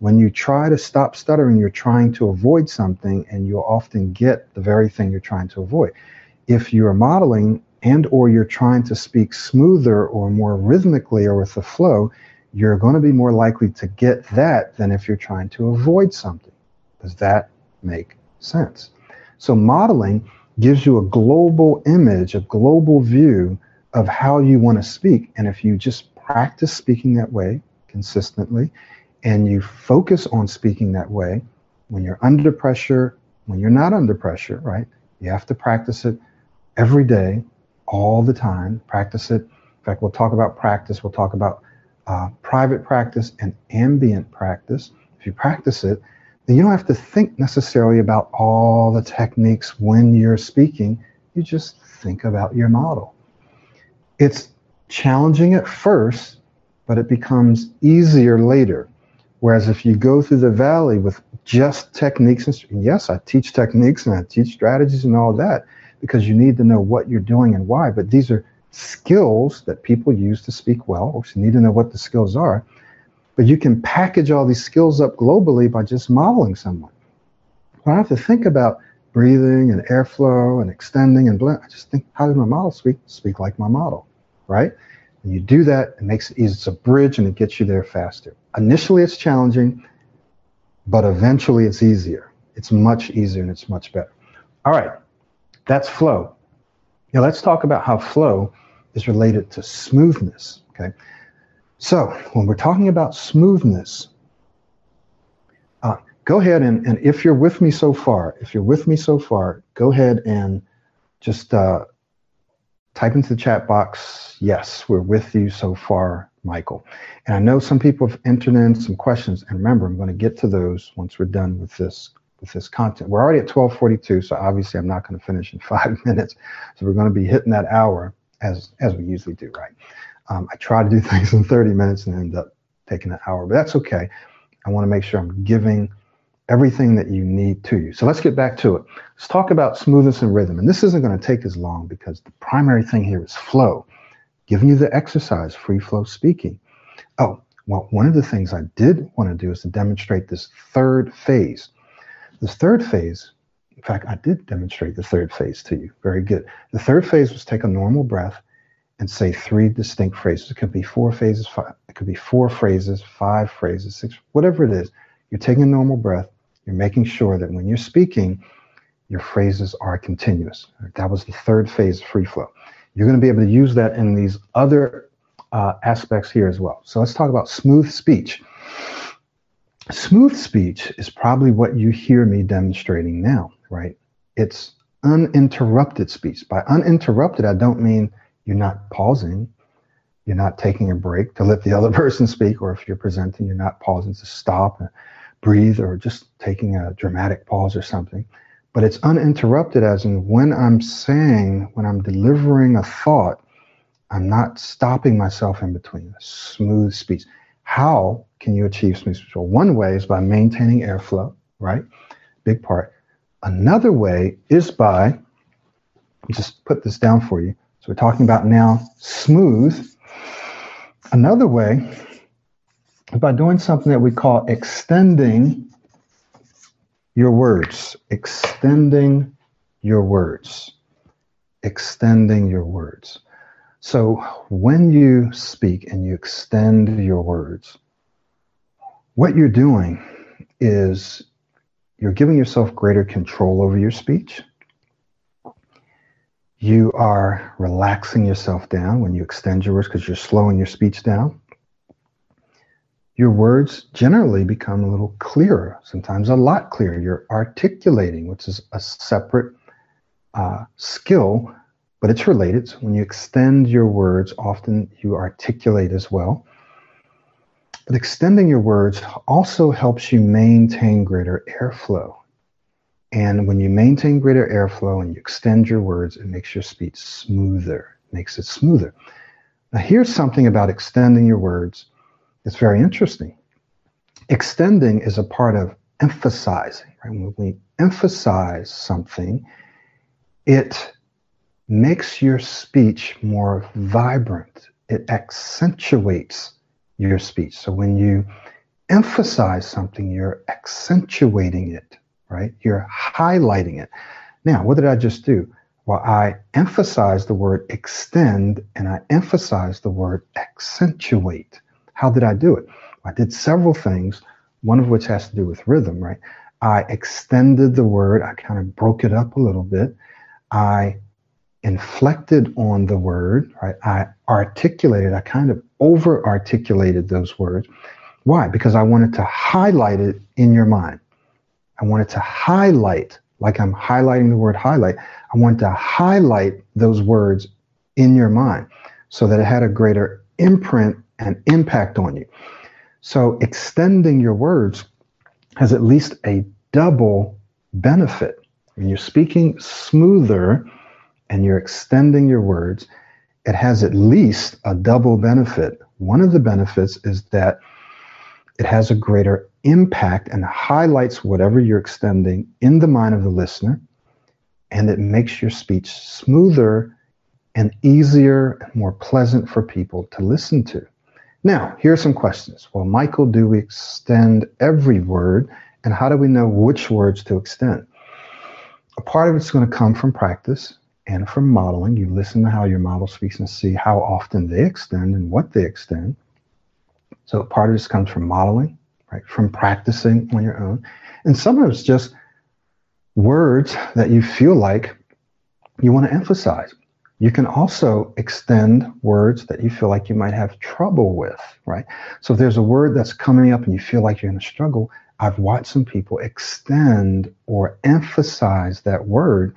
When you try to stop stuttering, you're trying to avoid something and you'll often get the very thing you're trying to avoid. If you're modeling and or you're trying to speak smoother or more rhythmically or with the flow, you're going to be more likely to get that than if you're trying to avoid something. Does that make sense? So modeling gives you a global image, a global view of how you want to speak. And if you just practice speaking that way consistently and you focus on speaking that way, when you're under pressure, when you're not under pressure, right? You have to practice it every day all the time. Practice it. In fact, we'll talk about practice. We'll talk about uh, private practice and ambient practice. If you practice it, then you don't have to think necessarily about all the techniques when you're speaking. You just think about your model. It's challenging at first, but it becomes easier later. Whereas if you go through the valley with just techniques, and yes, I teach techniques and I teach strategies and all that, because you need to know what you're doing and why. But these are skills that people use to speak well, or you need to know what the skills are. But you can package all these skills up globally by just modeling someone. I have to think about breathing and airflow and extending and blend. I just think, how does my model speak? Speak like my model, right? You do that, it makes it easy. It's a bridge and it gets you there faster. Initially, it's challenging, but eventually it's easier. It's much easier and it's much better. All right, that's flow. Now let's talk about how flow is related to smoothness, okay? So when we're talking about smoothness, uh, go ahead and, and if you're with me so far, if you're with me so far, go ahead and just uh, type into the chat box, yes, we're with you so far, Michael. And I know some people have entered in some questions, and remember, I'm going to get to those once we're done with this with this content. We're already at 1242, so obviously I'm not going to finish in five minutes. So we're going to be hitting that hour as as we usually do, right? Um, I try to do things in 30 minutes and end up taking an hour, but that's okay. I want to make sure I'm giving everything that you need to you. So let's get back to it. Let's talk about smoothness and rhythm. And this isn't going to take as long because the primary thing here is flow, giving you the exercise, free flow speaking. Oh, well, one of the things I did want to do is to demonstrate this third phase. This third phase, in fact, I did demonstrate the third phase to you. Very good. The third phase was take a normal breath and say three distinct phrases. It could be four phases, five, it could be four phrases, five phrases, six, whatever it is. You're taking a normal breath. You're making sure that when you're speaking, your phrases are continuous. That was the third phase of free flow. You're going to be able to use that in these other uh, aspects here as well. So let's talk about smooth speech. Smooth speech is probably what you hear me demonstrating now, right? It's uninterrupted speech. By uninterrupted, I don't mean you're not pausing, you're not taking a break to let the other person speak, or if you're presenting, you're not pausing to stop breathe or just taking a dramatic pause or something. But it's uninterrupted, as in when I'm saying, when I'm delivering a thought, I'm not stopping myself in between. Smooth speech. How can you achieve smooth speech? Well, one way is by maintaining airflow, right? Big part. Another way is by, just put this down for you. So we're talking about now smooth. Another way by doing something that we call extending your words, extending your words, extending your words. So when you speak and you extend your words, what you're doing is you're giving yourself greater control over your speech. You are relaxing yourself down when you extend your words because you're slowing your speech down your words generally become a little clearer, sometimes a lot clearer. You're articulating, which is a separate uh, skill, but it's related. So when you extend your words, often you articulate as well. But extending your words also helps you maintain greater airflow. And when you maintain greater airflow and you extend your words, it makes your speech smoother, makes it smoother. Now, here's something about extending your words it's very interesting. Extending is a part of emphasizing. Right? When we emphasize something, it makes your speech more vibrant. It accentuates your speech. So when you emphasize something, you're accentuating it, right? You're highlighting it. Now, what did I just do? Well, I emphasized the word extend and I emphasized the word accentuate. How did I do it? I did several things, one of which has to do with rhythm, right? I extended the word, I kind of broke it up a little bit. I inflected on the word, right? I articulated, I kind of over articulated those words. Why? Because I wanted to highlight it in your mind. I wanted to highlight, like I'm highlighting the word highlight, I wanted to highlight those words in your mind so that it had a greater imprint and impact on you. So extending your words has at least a double benefit. When you're speaking smoother and you're extending your words, it has at least a double benefit. One of the benefits is that it has a greater impact and highlights whatever you're extending in the mind of the listener, and it makes your speech smoother and easier and more pleasant for people to listen to. Now, here are some questions. Well, Michael, do we extend every word? And how do we know which words to extend? A part of it's going to come from practice and from modeling. You listen to how your model speaks and see how often they extend and what they extend. So part of this comes from modeling, right? From practicing on your own. And some of it's just words that you feel like you want to emphasize. You can also extend words that you feel like you might have trouble with, right? So if there's a word that's coming up and you feel like you're going to struggle, I've watched some people extend or emphasize that word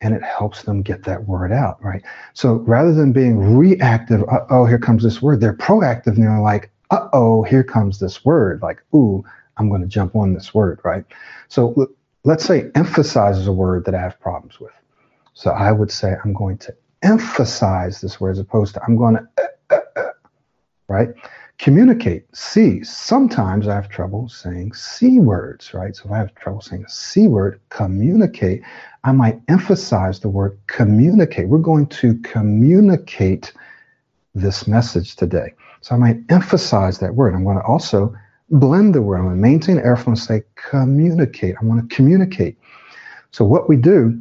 and it helps them get that word out, right? So rather than being reactive, oh, here comes this word, they're proactive and they're like, uh oh, here comes this word, like, ooh, I'm going to jump on this word, right? So let's say emphasize is a word that I have problems with. So I would say I'm going to emphasize this word as opposed to I'm going to, uh, uh, uh, right? Communicate, see. Sometimes I have trouble saying C words, right? So if I have trouble saying a C word, communicate, I might emphasize the word communicate. We're going to communicate this message today. So I might emphasize that word. I'm going to also blend the word. I'm going to maintain airflow and say communicate. I want to communicate. So what we do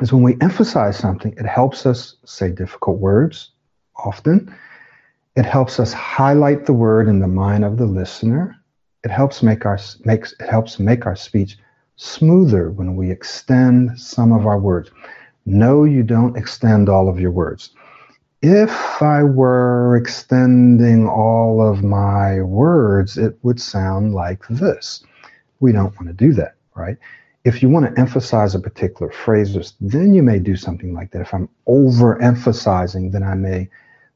is when we emphasize something, it helps us say difficult words often. It helps us highlight the word in the mind of the listener. It helps make our makes it helps make our speech smoother when we extend some of our words. No, you don't extend all of your words. If I were extending all of my words, it would sound like this. We don't want to do that, right? If you want to emphasize a particular phrase, then you may do something like that. If I'm overemphasizing, then I may,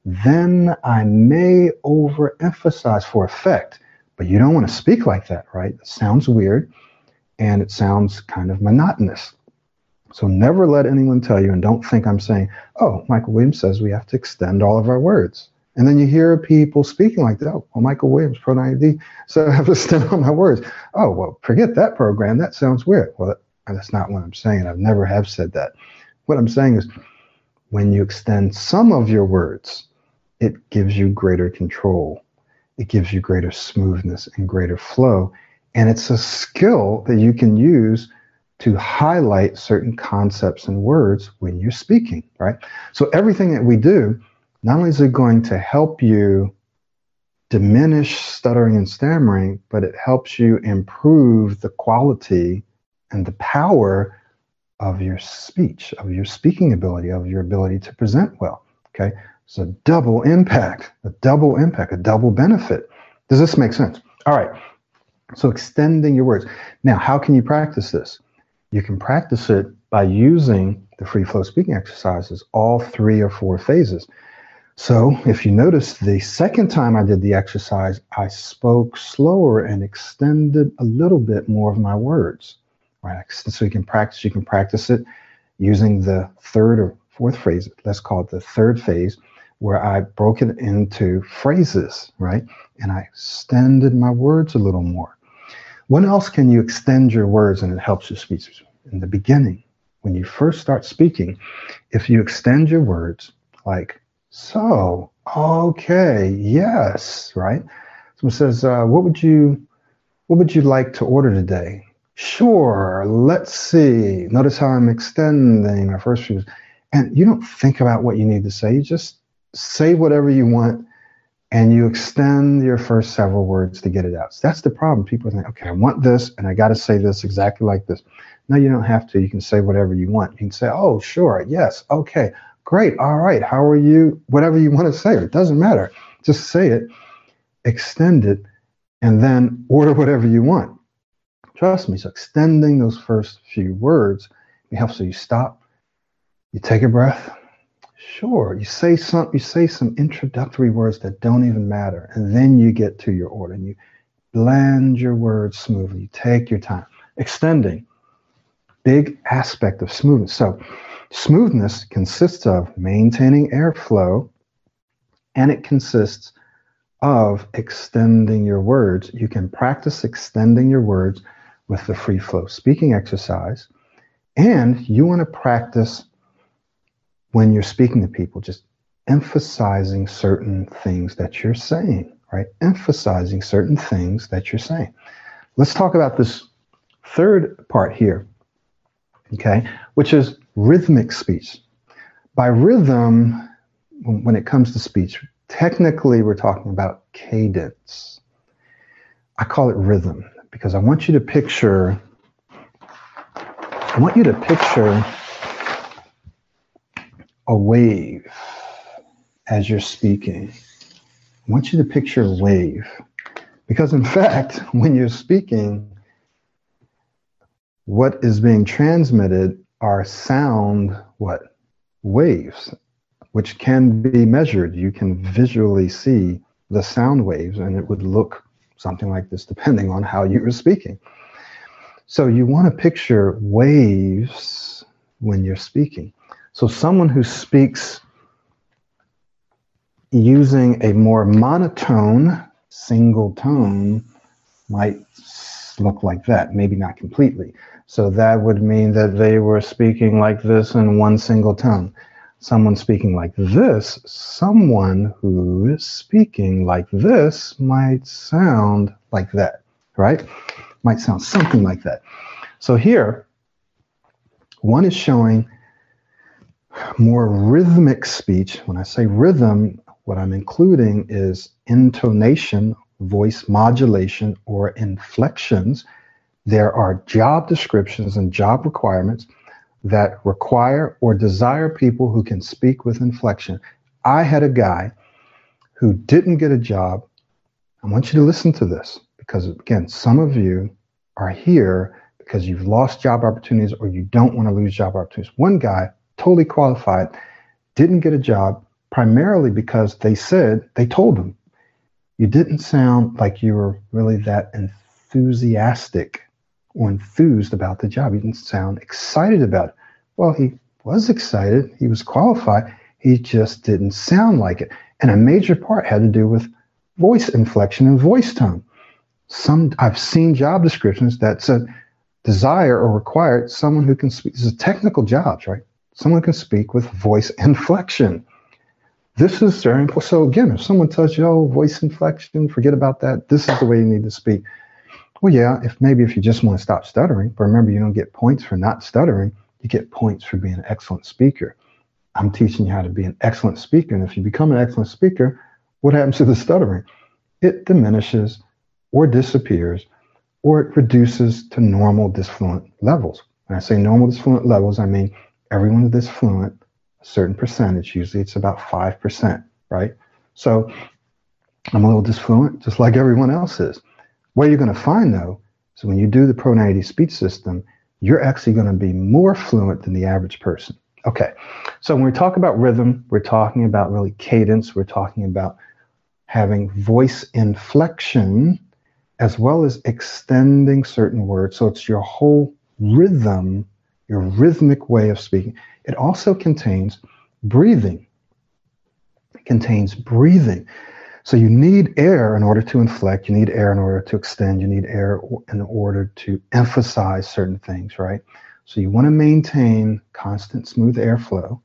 then I may overemphasize for effect. But you don't want to speak like that, right? It sounds weird and it sounds kind of monotonous. So never let anyone tell you, and don't think I'm saying, oh, Michael Williams says we have to extend all of our words. And then you hear people speaking like that. Oh, well, Michael Williams, Pro 90, so I have to stand on my words. Oh, well, forget that program. That sounds weird. Well, that's not what I'm saying. I've never have said that. What I'm saying is when you extend some of your words, it gives you greater control. It gives you greater smoothness and greater flow. And it's a skill that you can use to highlight certain concepts and words when you're speaking, right? So everything that we do not only is it going to help you diminish stuttering and stammering, but it helps you improve the quality and the power of your speech, of your speaking ability, of your ability to present well. Okay. A double impact, a double impact, a double benefit. Does this make sense? All right. So extending your words. Now, how can you practice this? You can practice it by using the free flow speaking exercises, all three or four phases. So, if you notice, the second time I did the exercise, I spoke slower and extended a little bit more of my words. Right? So you can practice. You can practice it using the third or fourth phrase. Let's call it the third phase, where I broke it into phrases. Right? And I extended my words a little more. When else can you extend your words and it helps your speech? In the beginning, when you first start speaking, if you extend your words like so, okay, yes, right? Someone says, uh, "What would you, what would you like to order today?" Sure. Let's see. Notice how I'm extending my first few, and you don't think about what you need to say. You just say whatever you want, and you extend your first several words to get it out. So that's the problem. People think, "Okay, I want this, and I got to say this exactly like this." No, you don't have to. You can say whatever you want. You can say, "Oh, sure, yes, okay." Great. All right. How are you? Whatever you want to say, it doesn't matter. Just say it, extend it, and then order whatever you want. Trust me. So extending those first few words it helps so you stop, you take a breath. Sure. You say some you say some introductory words that don't even matter, and then you get to your order and you blend your words smoothly. You take your time. Extending. Big aspect of smoothness. So Smoothness consists of maintaining airflow and it consists of extending your words. You can practice extending your words with the free flow speaking exercise. And you want to practice when you're speaking to people, just emphasizing certain things that you're saying, right? Emphasizing certain things that you're saying. Let's talk about this third part here, okay, which is rhythmic speech. By rhythm, when it comes to speech, technically we're talking about cadence. I call it rhythm because I want you to picture I want you to picture a wave as you're speaking. I want you to picture a wave. Because, in fact, when you're speaking, what is being transmitted are sound, what? Waves, which can be measured. You can visually see the sound waves, and it would look something like this depending on how you were speaking. So you want to picture waves when you're speaking. So someone who speaks using a more monotone single tone might look like that, maybe not completely. So that would mean that they were speaking like this in one single tongue. Someone speaking like this, someone who is speaking like this might sound like that, right? Might sound something like that. So here, one is showing more rhythmic speech. When I say rhythm, what I'm including is intonation, voice modulation, or inflections. There are job descriptions and job requirements that require or desire people who can speak with inflection. I had a guy who didn't get a job. I want you to listen to this because, again, some of you are here because you've lost job opportunities or you don't want to lose job opportunities. One guy, totally qualified, didn't get a job primarily because they said, they told him, you didn't sound like you were really that enthusiastic or enthused about the job. You didn't sound excited about it. Well, he was excited. He was qualified. He just didn't sound like it. And a major part had to do with voice inflection and voice tone. Some I've seen job descriptions that said desire or required someone who can speak. This is a technical jobs, right? Someone can speak with voice inflection. This is very important. So again, if someone tells you, "Oh, voice inflection, forget about that. This is the way you need to speak." Well, yeah, if maybe if you just want to stop stuttering, but remember, you don't get points for not stuttering. You get points for being an excellent speaker. I'm teaching you how to be an excellent speaker, and if you become an excellent speaker, what happens to the stuttering? It diminishes or disappears, or it reduces to normal disfluent levels. When I say normal disfluent levels, I mean everyone that's fluent, a certain percentage, usually it's about 5%, right? So I'm a little disfluent, just like everyone else is. What you're going to find, though, is when you do the Pro 90 speech system, you're actually going to be more fluent than the average person. Okay, so when we talk about rhythm, we're talking about really cadence, we're talking about having voice inflection as well as extending certain words. So it's your whole rhythm, your rhythmic way of speaking. It also contains breathing. It contains breathing. So you need air in order to inflect, you need air in order to extend, you need air in order to emphasize certain things, right? So you want to maintain constant smooth airflow.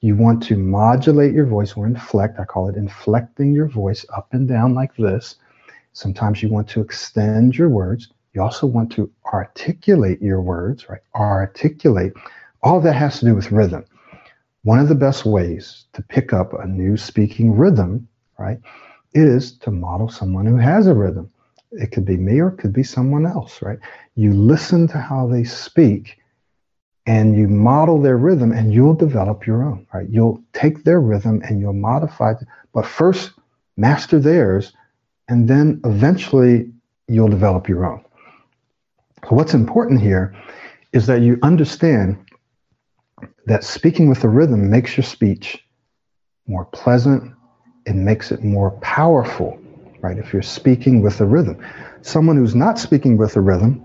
You want to modulate your voice or inflect. I call it inflecting your voice up and down like this. Sometimes you want to extend your words. You also want to articulate your words, right? Articulate. All that has to do with rhythm. One of the best ways to pick up a new speaking rhythm, right, is to model someone who has a rhythm. It could be me or it could be someone else, right? You listen to how they speak and you model their rhythm and you'll develop your own, right? You'll take their rhythm and you'll modify it, but first master theirs and then eventually you'll develop your own. So what's important here is that you understand that speaking with a rhythm makes your speech more pleasant, it makes it more powerful, right? If you're speaking with a rhythm. Someone who's not speaking with a rhythm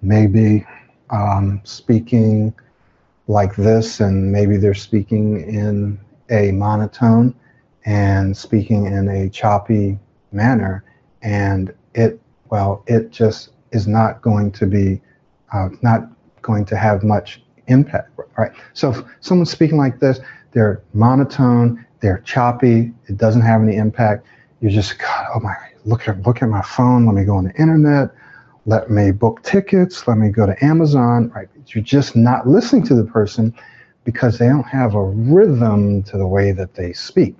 may be um, speaking like this, and maybe they're speaking in a monotone and speaking in a choppy manner, and it well, it just is not going to be uh, not going to have much impact, right? So if someone's speaking like this, they're monotone, they're choppy, it doesn't have any impact. You're just, God, oh my, look at, look at my phone, let me go on the internet, let me book tickets, let me go to Amazon, right? You're just not listening to the person because they don't have a rhythm to the way that they speak.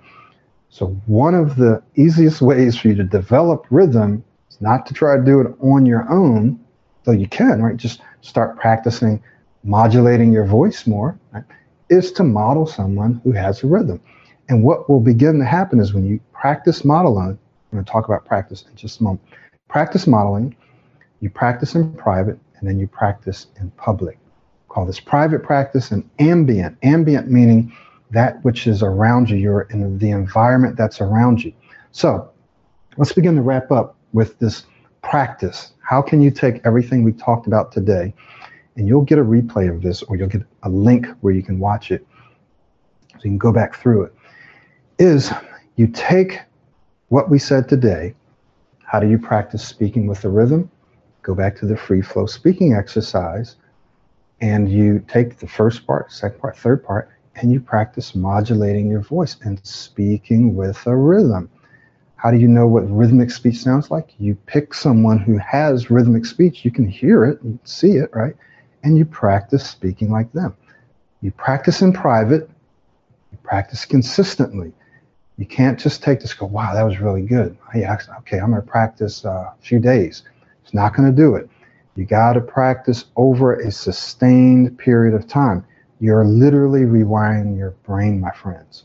So one of the easiest ways for you to develop rhythm not to try to do it on your own, though you can, right? Just start practicing modulating your voice more, right? is to model someone who has a rhythm. And what will begin to happen is when you practice modeling, I'm going to talk about practice in just a moment. Practice modeling, you practice in private, and then you practice in public. Call this private practice and ambient. Ambient meaning that which is around you, you're in the environment that's around you. So let's begin to wrap up with this practice. How can you take everything we talked about today and you'll get a replay of this or you'll get a link where you can watch it so you can go back through it. Is you take what we said today. How do you practice speaking with the rhythm? Go back to the free flow speaking exercise and you take the first part second part third part and you practice modulating your voice and speaking with a rhythm how do you know what rhythmic speech sounds like you pick someone who has rhythmic speech you can hear it and see it right and you practice speaking like them. You practice in private, you practice consistently. You can't just take this go, wow, that was really good. okay, I'm going to practice uh, a few days. It's not going to do it. You got to practice over a sustained period of time. You're literally rewiring your brain, my friends.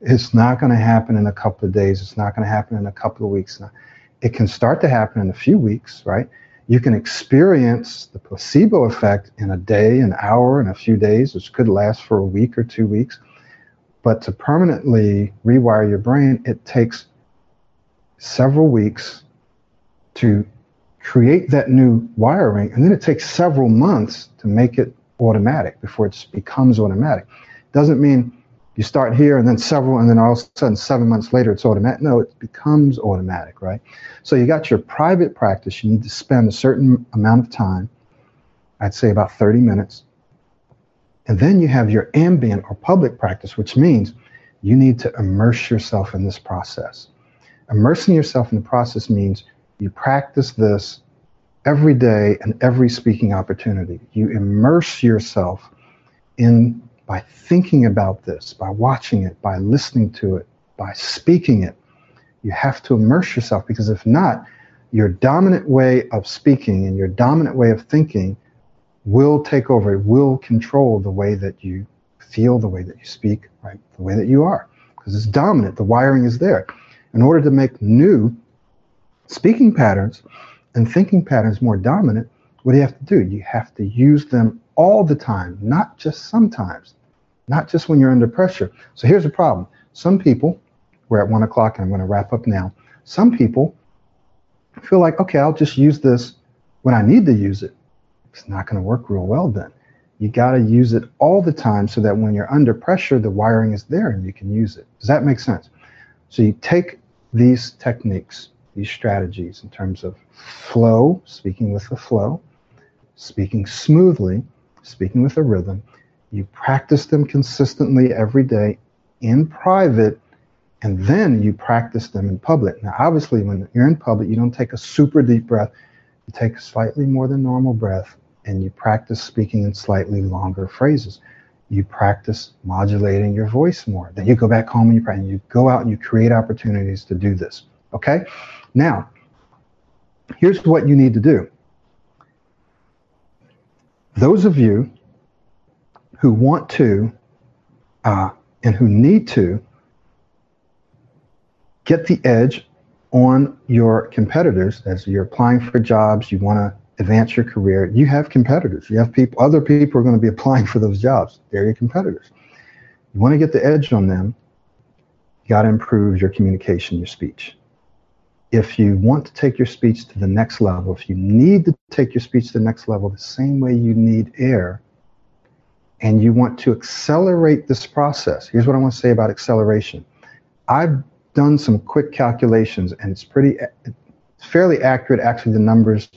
It's not going to happen in a couple of days. It's not going to happen in a couple of weeks. It can start to happen in a few weeks, right? you can experience the placebo effect in a day, an hour, and a few days, which could last for a week or two weeks. But to permanently rewire your brain, it takes several weeks to create that new wiring, and then it takes several months to make it automatic before it becomes automatic. Doesn't mean you start here and then several, and then all of a sudden, seven months later, it's automatic. No, it becomes automatic, right? So you got your private practice. You need to spend a certain amount of time, I'd say about 30 minutes. And then you have your ambient or public practice, which means you need to immerse yourself in this process. Immersing yourself in the process means you practice this every day and every speaking opportunity. You immerse yourself in by thinking about this, by watching it, by listening to it, by speaking it. You have to immerse yourself because if not, your dominant way of speaking and your dominant way of thinking will take over, it will control the way that you feel, the way that you speak, right? The way that you are. Because it's dominant. The wiring is there. In order to make new speaking patterns and thinking patterns more dominant, what do you have to do? You have to use them all the time, not just sometimes not just when you're under pressure. So here's the problem. Some people, we're at one o'clock and I'm going to wrap up now. Some people feel like, okay, I'll just use this when I need to use it. It's not going to work real well then. You got to use it all the time so that when you're under pressure, the wiring is there and you can use it. Does that make sense? So you take these techniques, these strategies in terms of flow, speaking with the flow, speaking smoothly, speaking with a rhythm, you practice them consistently every day in private, and then you practice them in public. Now, obviously, when you're in public, you don't take a super deep breath. You take a slightly more than normal breath, and you practice speaking in slightly longer phrases. You practice modulating your voice more. Then you go back home and you practice. You go out and you create opportunities to do this. Okay? Now, here's what you need to do. Those of you who want to uh, and who need to get the edge on your competitors as you're applying for jobs, you want to advance your career, you have competitors. You have people, other people are going to be applying for those jobs. They're your competitors. You want to get the edge on them, you got to improve your communication, your speech. If you want to take your speech to the next level, if you need to take your speech to the next level the same way you need air, and you want to accelerate this process, here's what I want to say about acceleration. I've done some quick calculations, and it's pretty, fairly accurate. Actually, the numbers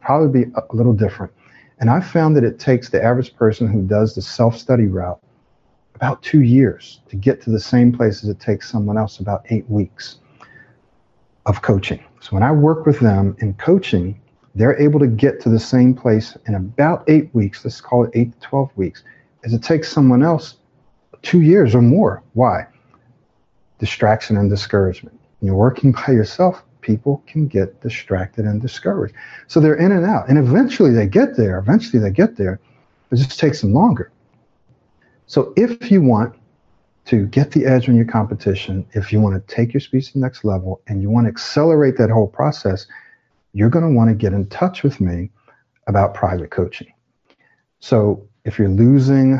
probably be a little different. And I found that it takes the average person who does the self-study route about two years to get to the same place as it takes someone else about eight weeks of coaching. So when I work with them in coaching, they're able to get to the same place in about eight weeks, let's call it eight to 12 weeks, as it takes someone else two years or more. Why? Distraction and discouragement. When you're working by yourself, people can get distracted and discouraged. So they're in and out. And eventually they get there. Eventually they get there. It just takes them longer. So if you want to get the edge on your competition, if you want to take your speech to the next level and you want to accelerate that whole process, you're going to want to get in touch with me about private coaching. So if you're losing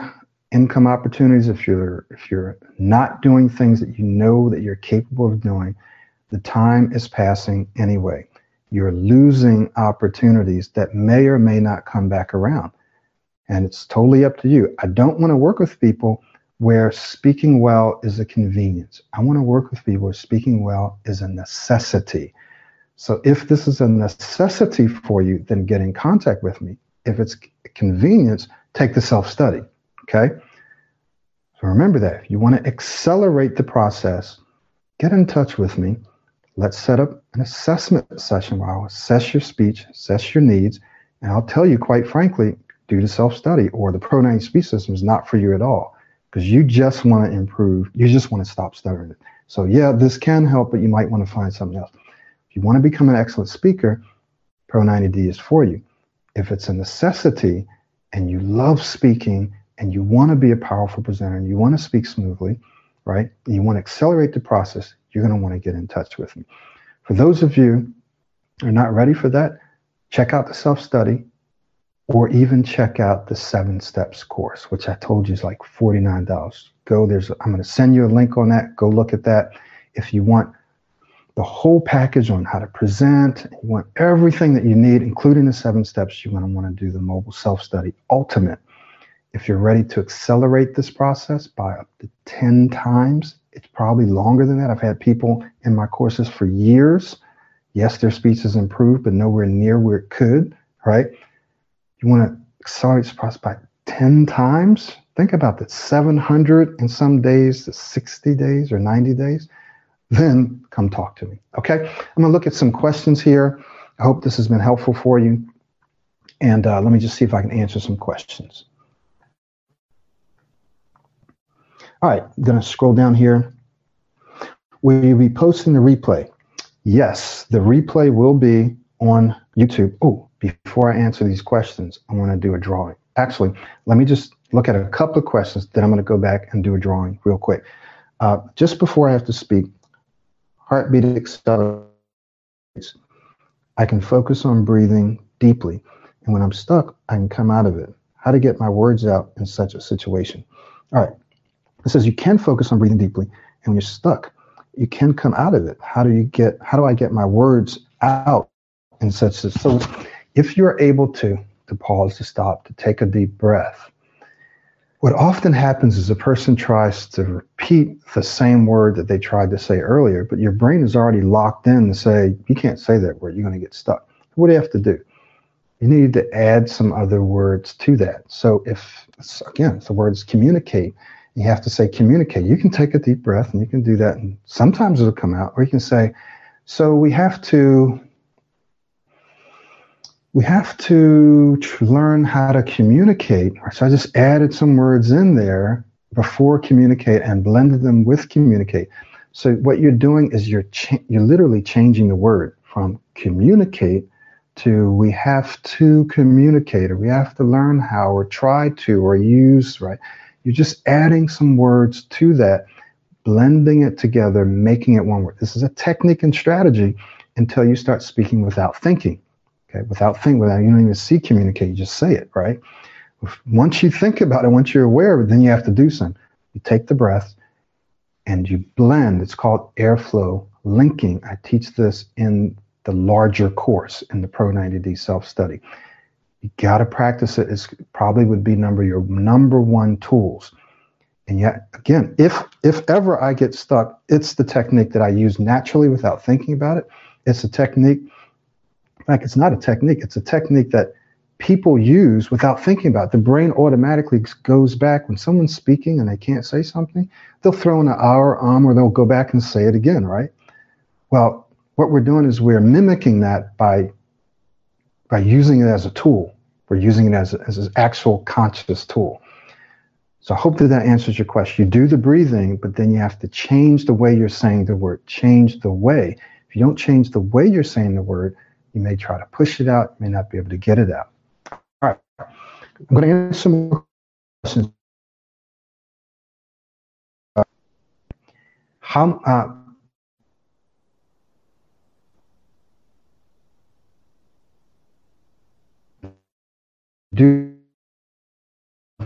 income opportunities, if you're if you're not doing things that you know that you're capable of doing, the time is passing anyway. You're losing opportunities that may or may not come back around. And it's totally up to you. I don't want to work with people where speaking well is a convenience. I want to work with people where speaking well is a necessity. So if this is a necessity for you, then get in contact with me. If it's convenience, take the self study. Okay. So remember that. If you want to accelerate the process, get in touch with me. Let's set up an assessment session where I'll assess your speech, assess your needs, and I'll tell you quite frankly, due to self study or the Pro 90 speech system is not for you at all because you just want to improve. You just want to stop stuttering. So, yeah, this can help, but you might want to find something else If you want to become an excellent speaker, Pro 90D is for you. If it's a necessity and you love speaking and you want to be a powerful presenter and you want to speak smoothly, right? And you want to accelerate the process, you're going to want to get in touch with me. For those of you who are not ready for that, check out the self study or even check out the seven steps course, which I told you is like $49. Go, there's, I'm going to send you a link on that. Go look at that. If you want the whole package on how to present. You want everything that you need, including the seven steps. You're going to want to do the mobile self study ultimate. If you're ready to accelerate this process by up to 10 times, it's probably longer than that. I've had people in my courses for years. Yes, their speech has improved, but nowhere near where it could, right? You want to accelerate this process by 10 times? Think about that 700 in some days to 60 days or 90 days then come talk to me. Okay? I'm going to look at some questions here. I hope this has been helpful for you. And uh, let me just see if I can answer some questions. All right, I'm going to scroll down here. Will you be posting the replay? Yes, the replay will be on YouTube. Oh, before I answer these questions, I want to do a drawing. Actually, let me just look at a couple of questions, then I'm going to go back and do a drawing real quick. Uh, just before I have to speak, heartbeat accelerates. I can focus on breathing deeply. And when I'm stuck, I can come out of it. How to get my words out in such a situation. All right. It says you can focus on breathing deeply. And when you're stuck, you can come out of it. How do you get, how do I get my words out in such a, so if you're able to, to pause, to stop, to take a deep breath, what often happens is a person tries to repeat the same word that they tried to say earlier, but your brain is already locked in to say, you can't say that word, you're going to get stuck. What do you have to do? You need to add some other words to that. So if, again, the words communicate, you have to say communicate. You can take a deep breath and you can do that, and sometimes it'll come out, or you can say, so we have to we have to learn how to communicate. So I just added some words in there before communicate and blended them with communicate. So what you're doing is you're cha- you're literally changing the word from communicate to we have to communicate or we have to learn how or try to or use, right? You're just adding some words to that, blending it together, making it one word. This is a technique and strategy until you start speaking without thinking. Okay, without thinking, without you don't even see communicate, you just say it, right? Once you think about it, once you're aware of it, then you have to do something. You take the breath and you blend. It's called airflow linking. I teach this in the larger course in the Pro 90D self study. You got to practice it. It probably would be number your number one tools. And yet, again, if if ever I get stuck, it's the technique that I use naturally without thinking about it. It's a technique fact, it's not a technique. It's a technique that people use without thinking about it. The brain automatically goes back when someone's speaking and they can't say something, they'll throw in an hour um or they'll go back and say it again, right? Well, what we're doing is we're mimicking that by by using it as a tool. We're using it as, a, as an actual conscious tool. So hopefully that answers your question. You do the breathing, but then you have to change the way you're saying the word. Change the way. If you don't change the way you're saying the word, you may try to push it out, you may not be able to get it out. All right. I'm going to answer some more questions. Uh, how, uh, do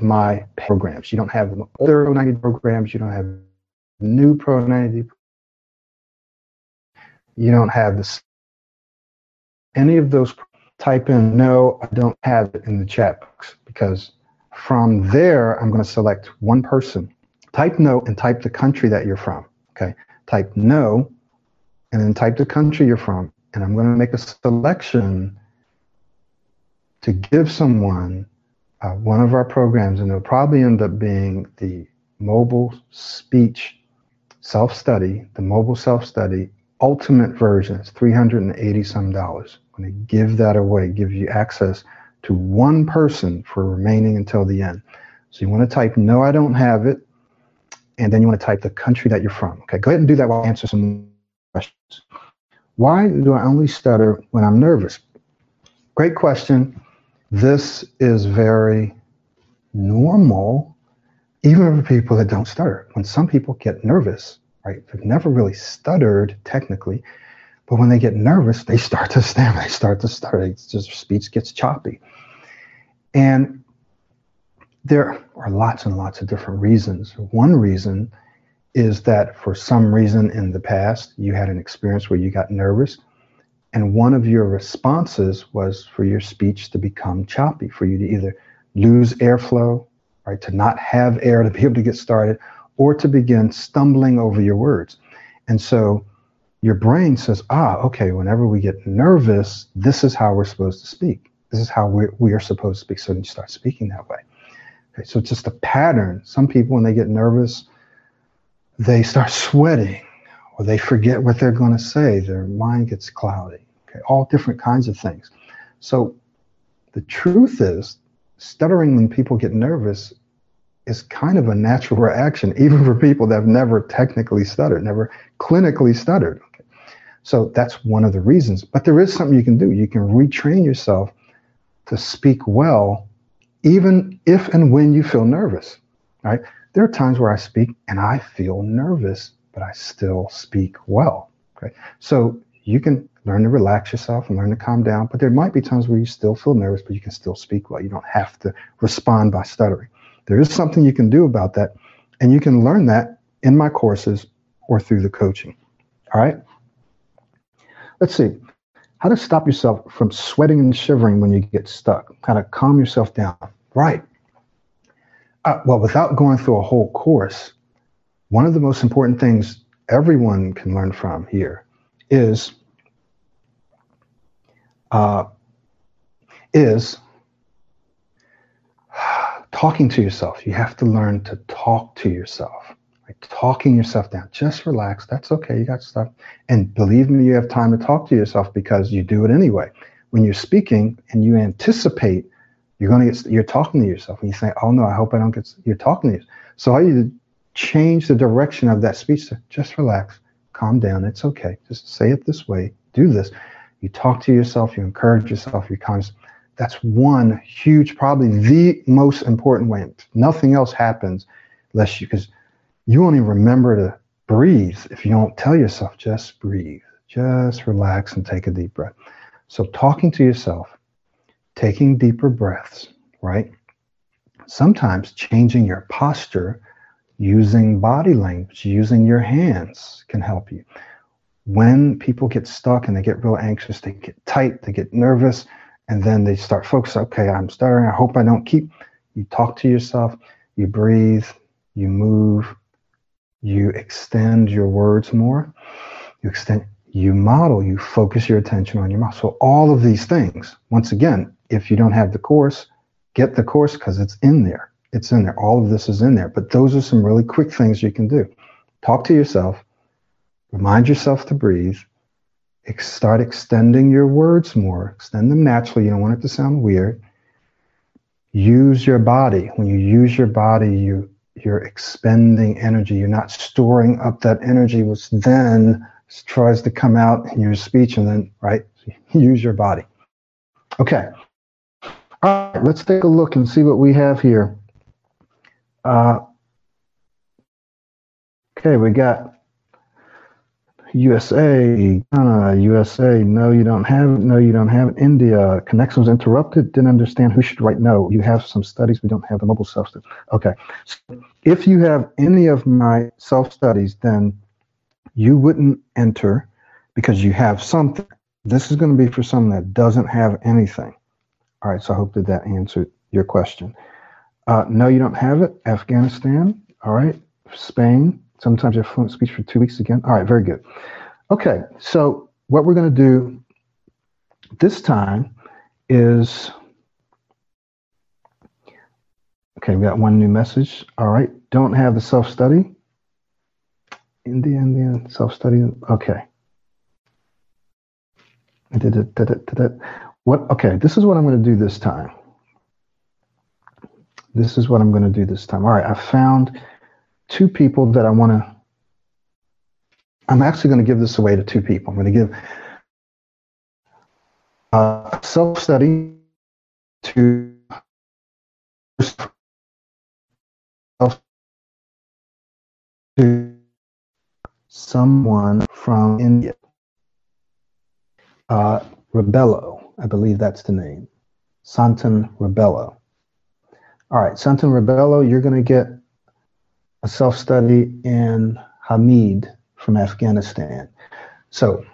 my programs. You don't have older Pro 90 programs. You don't have new Pro 90. You don't have this. Any of those. Type in no. I don't have it in the chat box because from there I'm going to select one person. Type no and type the country that you're from. Okay. Type no, and then type the country you're from, and I'm going to make a selection to give someone uh, one of our programs, and it'll probably end up being the mobile speech self study, the mobile self study ultimate version. It's 380 some dollars. I'm going to give that away, give you access to one person for remaining until the end. So you want to type, no, I don't have it. And then you want to type the country that you're from. Okay, go ahead and do that while I answer some questions. Why do I only stutter when I'm nervous? Great question. This is very normal, even for people that don't stutter. When some people get nervous, right? They've never really stuttered technically, but when they get nervous, they start to stammer, they start to stutter. It's just speech gets choppy. And there are lots and lots of different reasons. One reason is that for some reason in the past, you had an experience where you got nervous and one of your responses was for your speech to become choppy, for you to either lose airflow, right, to not have air to be able to get started, or to begin stumbling over your words. And so your brain says, ah, okay, whenever we get nervous, this is how we're supposed to speak. This is how we're, we are supposed to speak. So then you start speaking that way. Okay, so it's just a pattern. Some people, when they get nervous, they start sweating or they forget what they're going to say. Their mind gets cloudy. Okay, all different kinds of things. So the truth is, stuttering when people get nervous is kind of a natural reaction, even for people that have never technically stuttered, never clinically stuttered. Okay. So that's one of the reasons. But there is something you can do. You can retrain yourself to speak well, even if and when you feel nervous. Right? There are times where I speak and I feel nervous, but I still speak well. Okay. So you can learn to relax yourself and learn to calm down. But there might be times where you still feel nervous, but you can still speak well. You don't have to respond by stuttering. There is something you can do about that, and you can learn that in my courses or through the coaching. All right? Let's see. How to stop yourself from sweating and shivering when you get stuck. How to calm yourself down. Right. Uh, well, without going through a whole course, one of the most important things everyone can learn from here is uh, is talking to yourself. You have to learn to talk to yourself. Like talking yourself down. Just relax. That's okay. You got stuff. And believe me, you have time to talk to yourself because you do it anyway. When you're speaking and you anticipate you're going to get, you're talking to yourself and you say, oh no, I hope I don't get, you're talking to yourself. So all you change the direction of that speech to just relax, calm down. It's okay. Just say it this way. Do this you talk to yourself, you encourage yourself, You're conscious. That's one huge, probably the most important way. Nothing else happens unless you, because you only remember to breathe if you don't tell yourself, just breathe, just relax and take a deep breath. So, talking to yourself, taking deeper breaths, right? Sometimes changing your posture using body language, using your hands can help you when people get stuck and they get real anxious, they get tight, they get nervous, and then they start focusing, okay, I'm stuttering. I hope I don't keep. You talk to yourself, you breathe, you move, you extend your words more. You extend, you model, you focus your attention on your mouth So all of these things, once again, if you don't have the course, get the course because it's in there. It's in there. All of this is in there. But those are some really quick things you can do. Talk to yourself, remind yourself to breathe, start extending your words more, extend them naturally. You don't want it to sound weird. Use your body. When you use your body, you you're expending energy. You're not storing up that energy, which then tries to come out in your speech, and then right, use your body. Okay. All right, let's take a look and see what we have here. Uh, okay, we got USA, Ghana, USA. No, you don't have it. No, you don't have it. India. Connection was interrupted. Didn't understand who should write no. You have some studies. We don't have the mobile self studies. Okay. So if you have any of my self studies, then you wouldn't enter because you have something. This is going to be for someone that doesn't have anything. All right. So I hope that that answered your question. Uh, no, you don't have it. Afghanistan. All right. Spain. Sometimes you have fluent speech for two weeks again. All right. Very good. Okay. So what we're going to do this time is okay. We got one new message. All right. Don't have the self study. India, Indian self study. Okay. What? Okay. This is what I'm going to do this time this is what I'm going to do this time. All right, I found two people that I want to. I'm actually going to give this away to two people. I'm going to give a self study to to someone from India. Uh, Rebello, I believe that's the name. Santan Rebello. All right, Santan Rebello, you're going to get a self study in Hamid from Afghanistan. So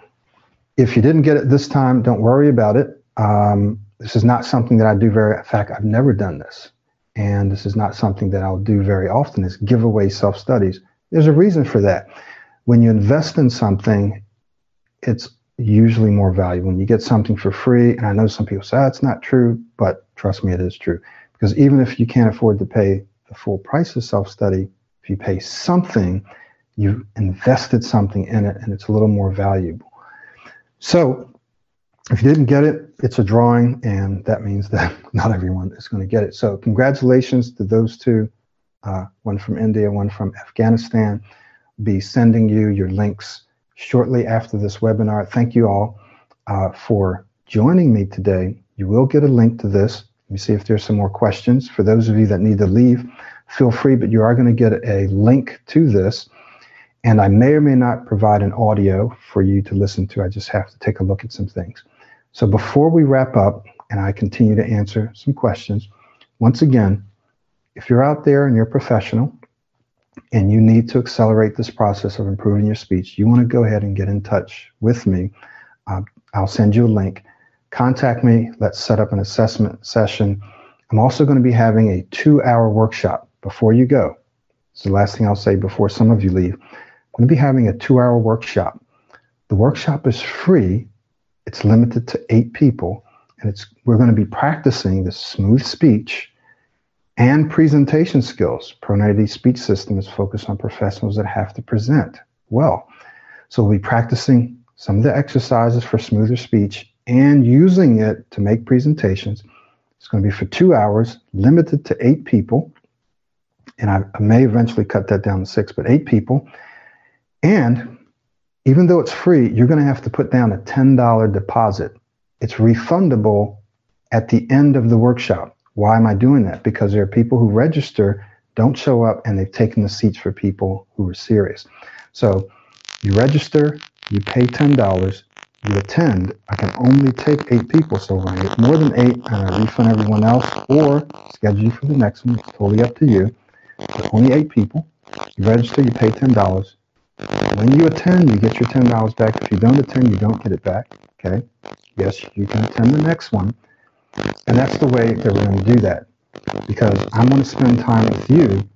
if you didn't get it this time, don't worry about it. Um, this is not something that I do very, in fact, I've never done this. And this is not something that I'll do very often is give away self studies. There's a reason for that. When you invest in something, it's usually more valuable. When you get something for free, and I know some people say, oh, it's not true, but trust me, it is true. Because even if you can't afford to pay the full price of self study, you pay something, you've invested something in it and it's a little more valuable. So if you didn't get it, it's a drawing, and that means that not everyone is going to get it. So congratulations to those two, uh, one from India, one from Afghanistan. Be sending you your links shortly after this webinar. Thank you all uh, for joining me today. You will get a link to this let me see if there's some more questions. For those of you that need to leave, feel free, but you are going to get a link to this. And I may or may not provide an audio for you to listen to. I just have to take a look at some things. So before we wrap up and I continue to answer some questions, once again, if you're out there and you're professional and you need to accelerate this process of improving your speech, you want to go ahead and get in touch with me. Uh, I'll send you a link contact me. Let's set up an assessment session. I'm also going to be having a two hour workshop before you go. It's the last thing I'll say before some of you leave. I'm going to be having a two hour workshop. The workshop is free, it's limited to eight people, and it's we're going to be practicing the smooth speech and presentation skills. Pro 90 speech system is focused on professionals that have to present well. So we'll be practicing some of the exercises for smoother speech and using it to make presentations. It's going to be for two hours, limited to eight people. And I, I may eventually cut that down to six, but eight people. And even though it's free, you're going to have to put down a $10 deposit. It's refundable at the end of the workshop. Why am I doing that? Because there are people who register, don't show up, and they've taken the seats for people who are serious. So you register, you pay $10, you attend, I can only take eight people. So if I get more than eight, I refund everyone else or schedule you for the next one. It's totally up to you. But only eight people. You register, you pay $10. When you attend, you get your $10 back. If you don't attend, you don't get it back. Okay? Yes, you can attend the next one. And that's the way that we're going to do that. Because I'm going to spend time with you,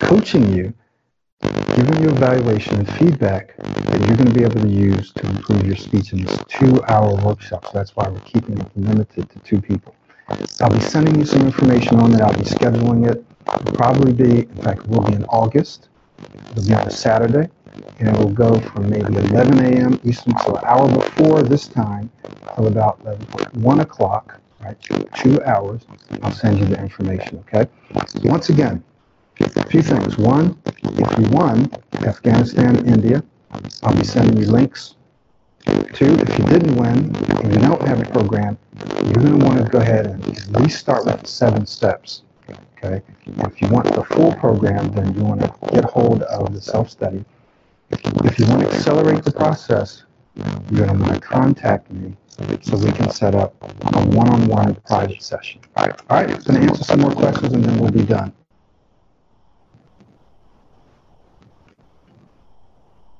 coaching you giving you evaluation and feedback that you're going to be able to use to improve your speech in this two-hour workshop. So that's why we're keeping it limited to two people. I'll be sending you some information on it. I'll be scheduling it. It'll probably be, in fact, will be in August. It'll be on a Saturday, and it will go from maybe 11 a.m. Eastern, so an hour before this time, till about 1 o'clock, right? Two hours. I'll send you the information, okay? Once again, a few things. One, if you won Afghanistan, India, I'll be sending you links. Two, if you didn't win and you don't have a program, you're going to want to go ahead and at least start with seven steps. Okay. If you want the full program, then you want to get hold of the self-study. If you want to accelerate the process, you're going to want to contact me so we can set up a one-on-one private session. All right. All right. I'm going to answer some more questions and then we'll be done.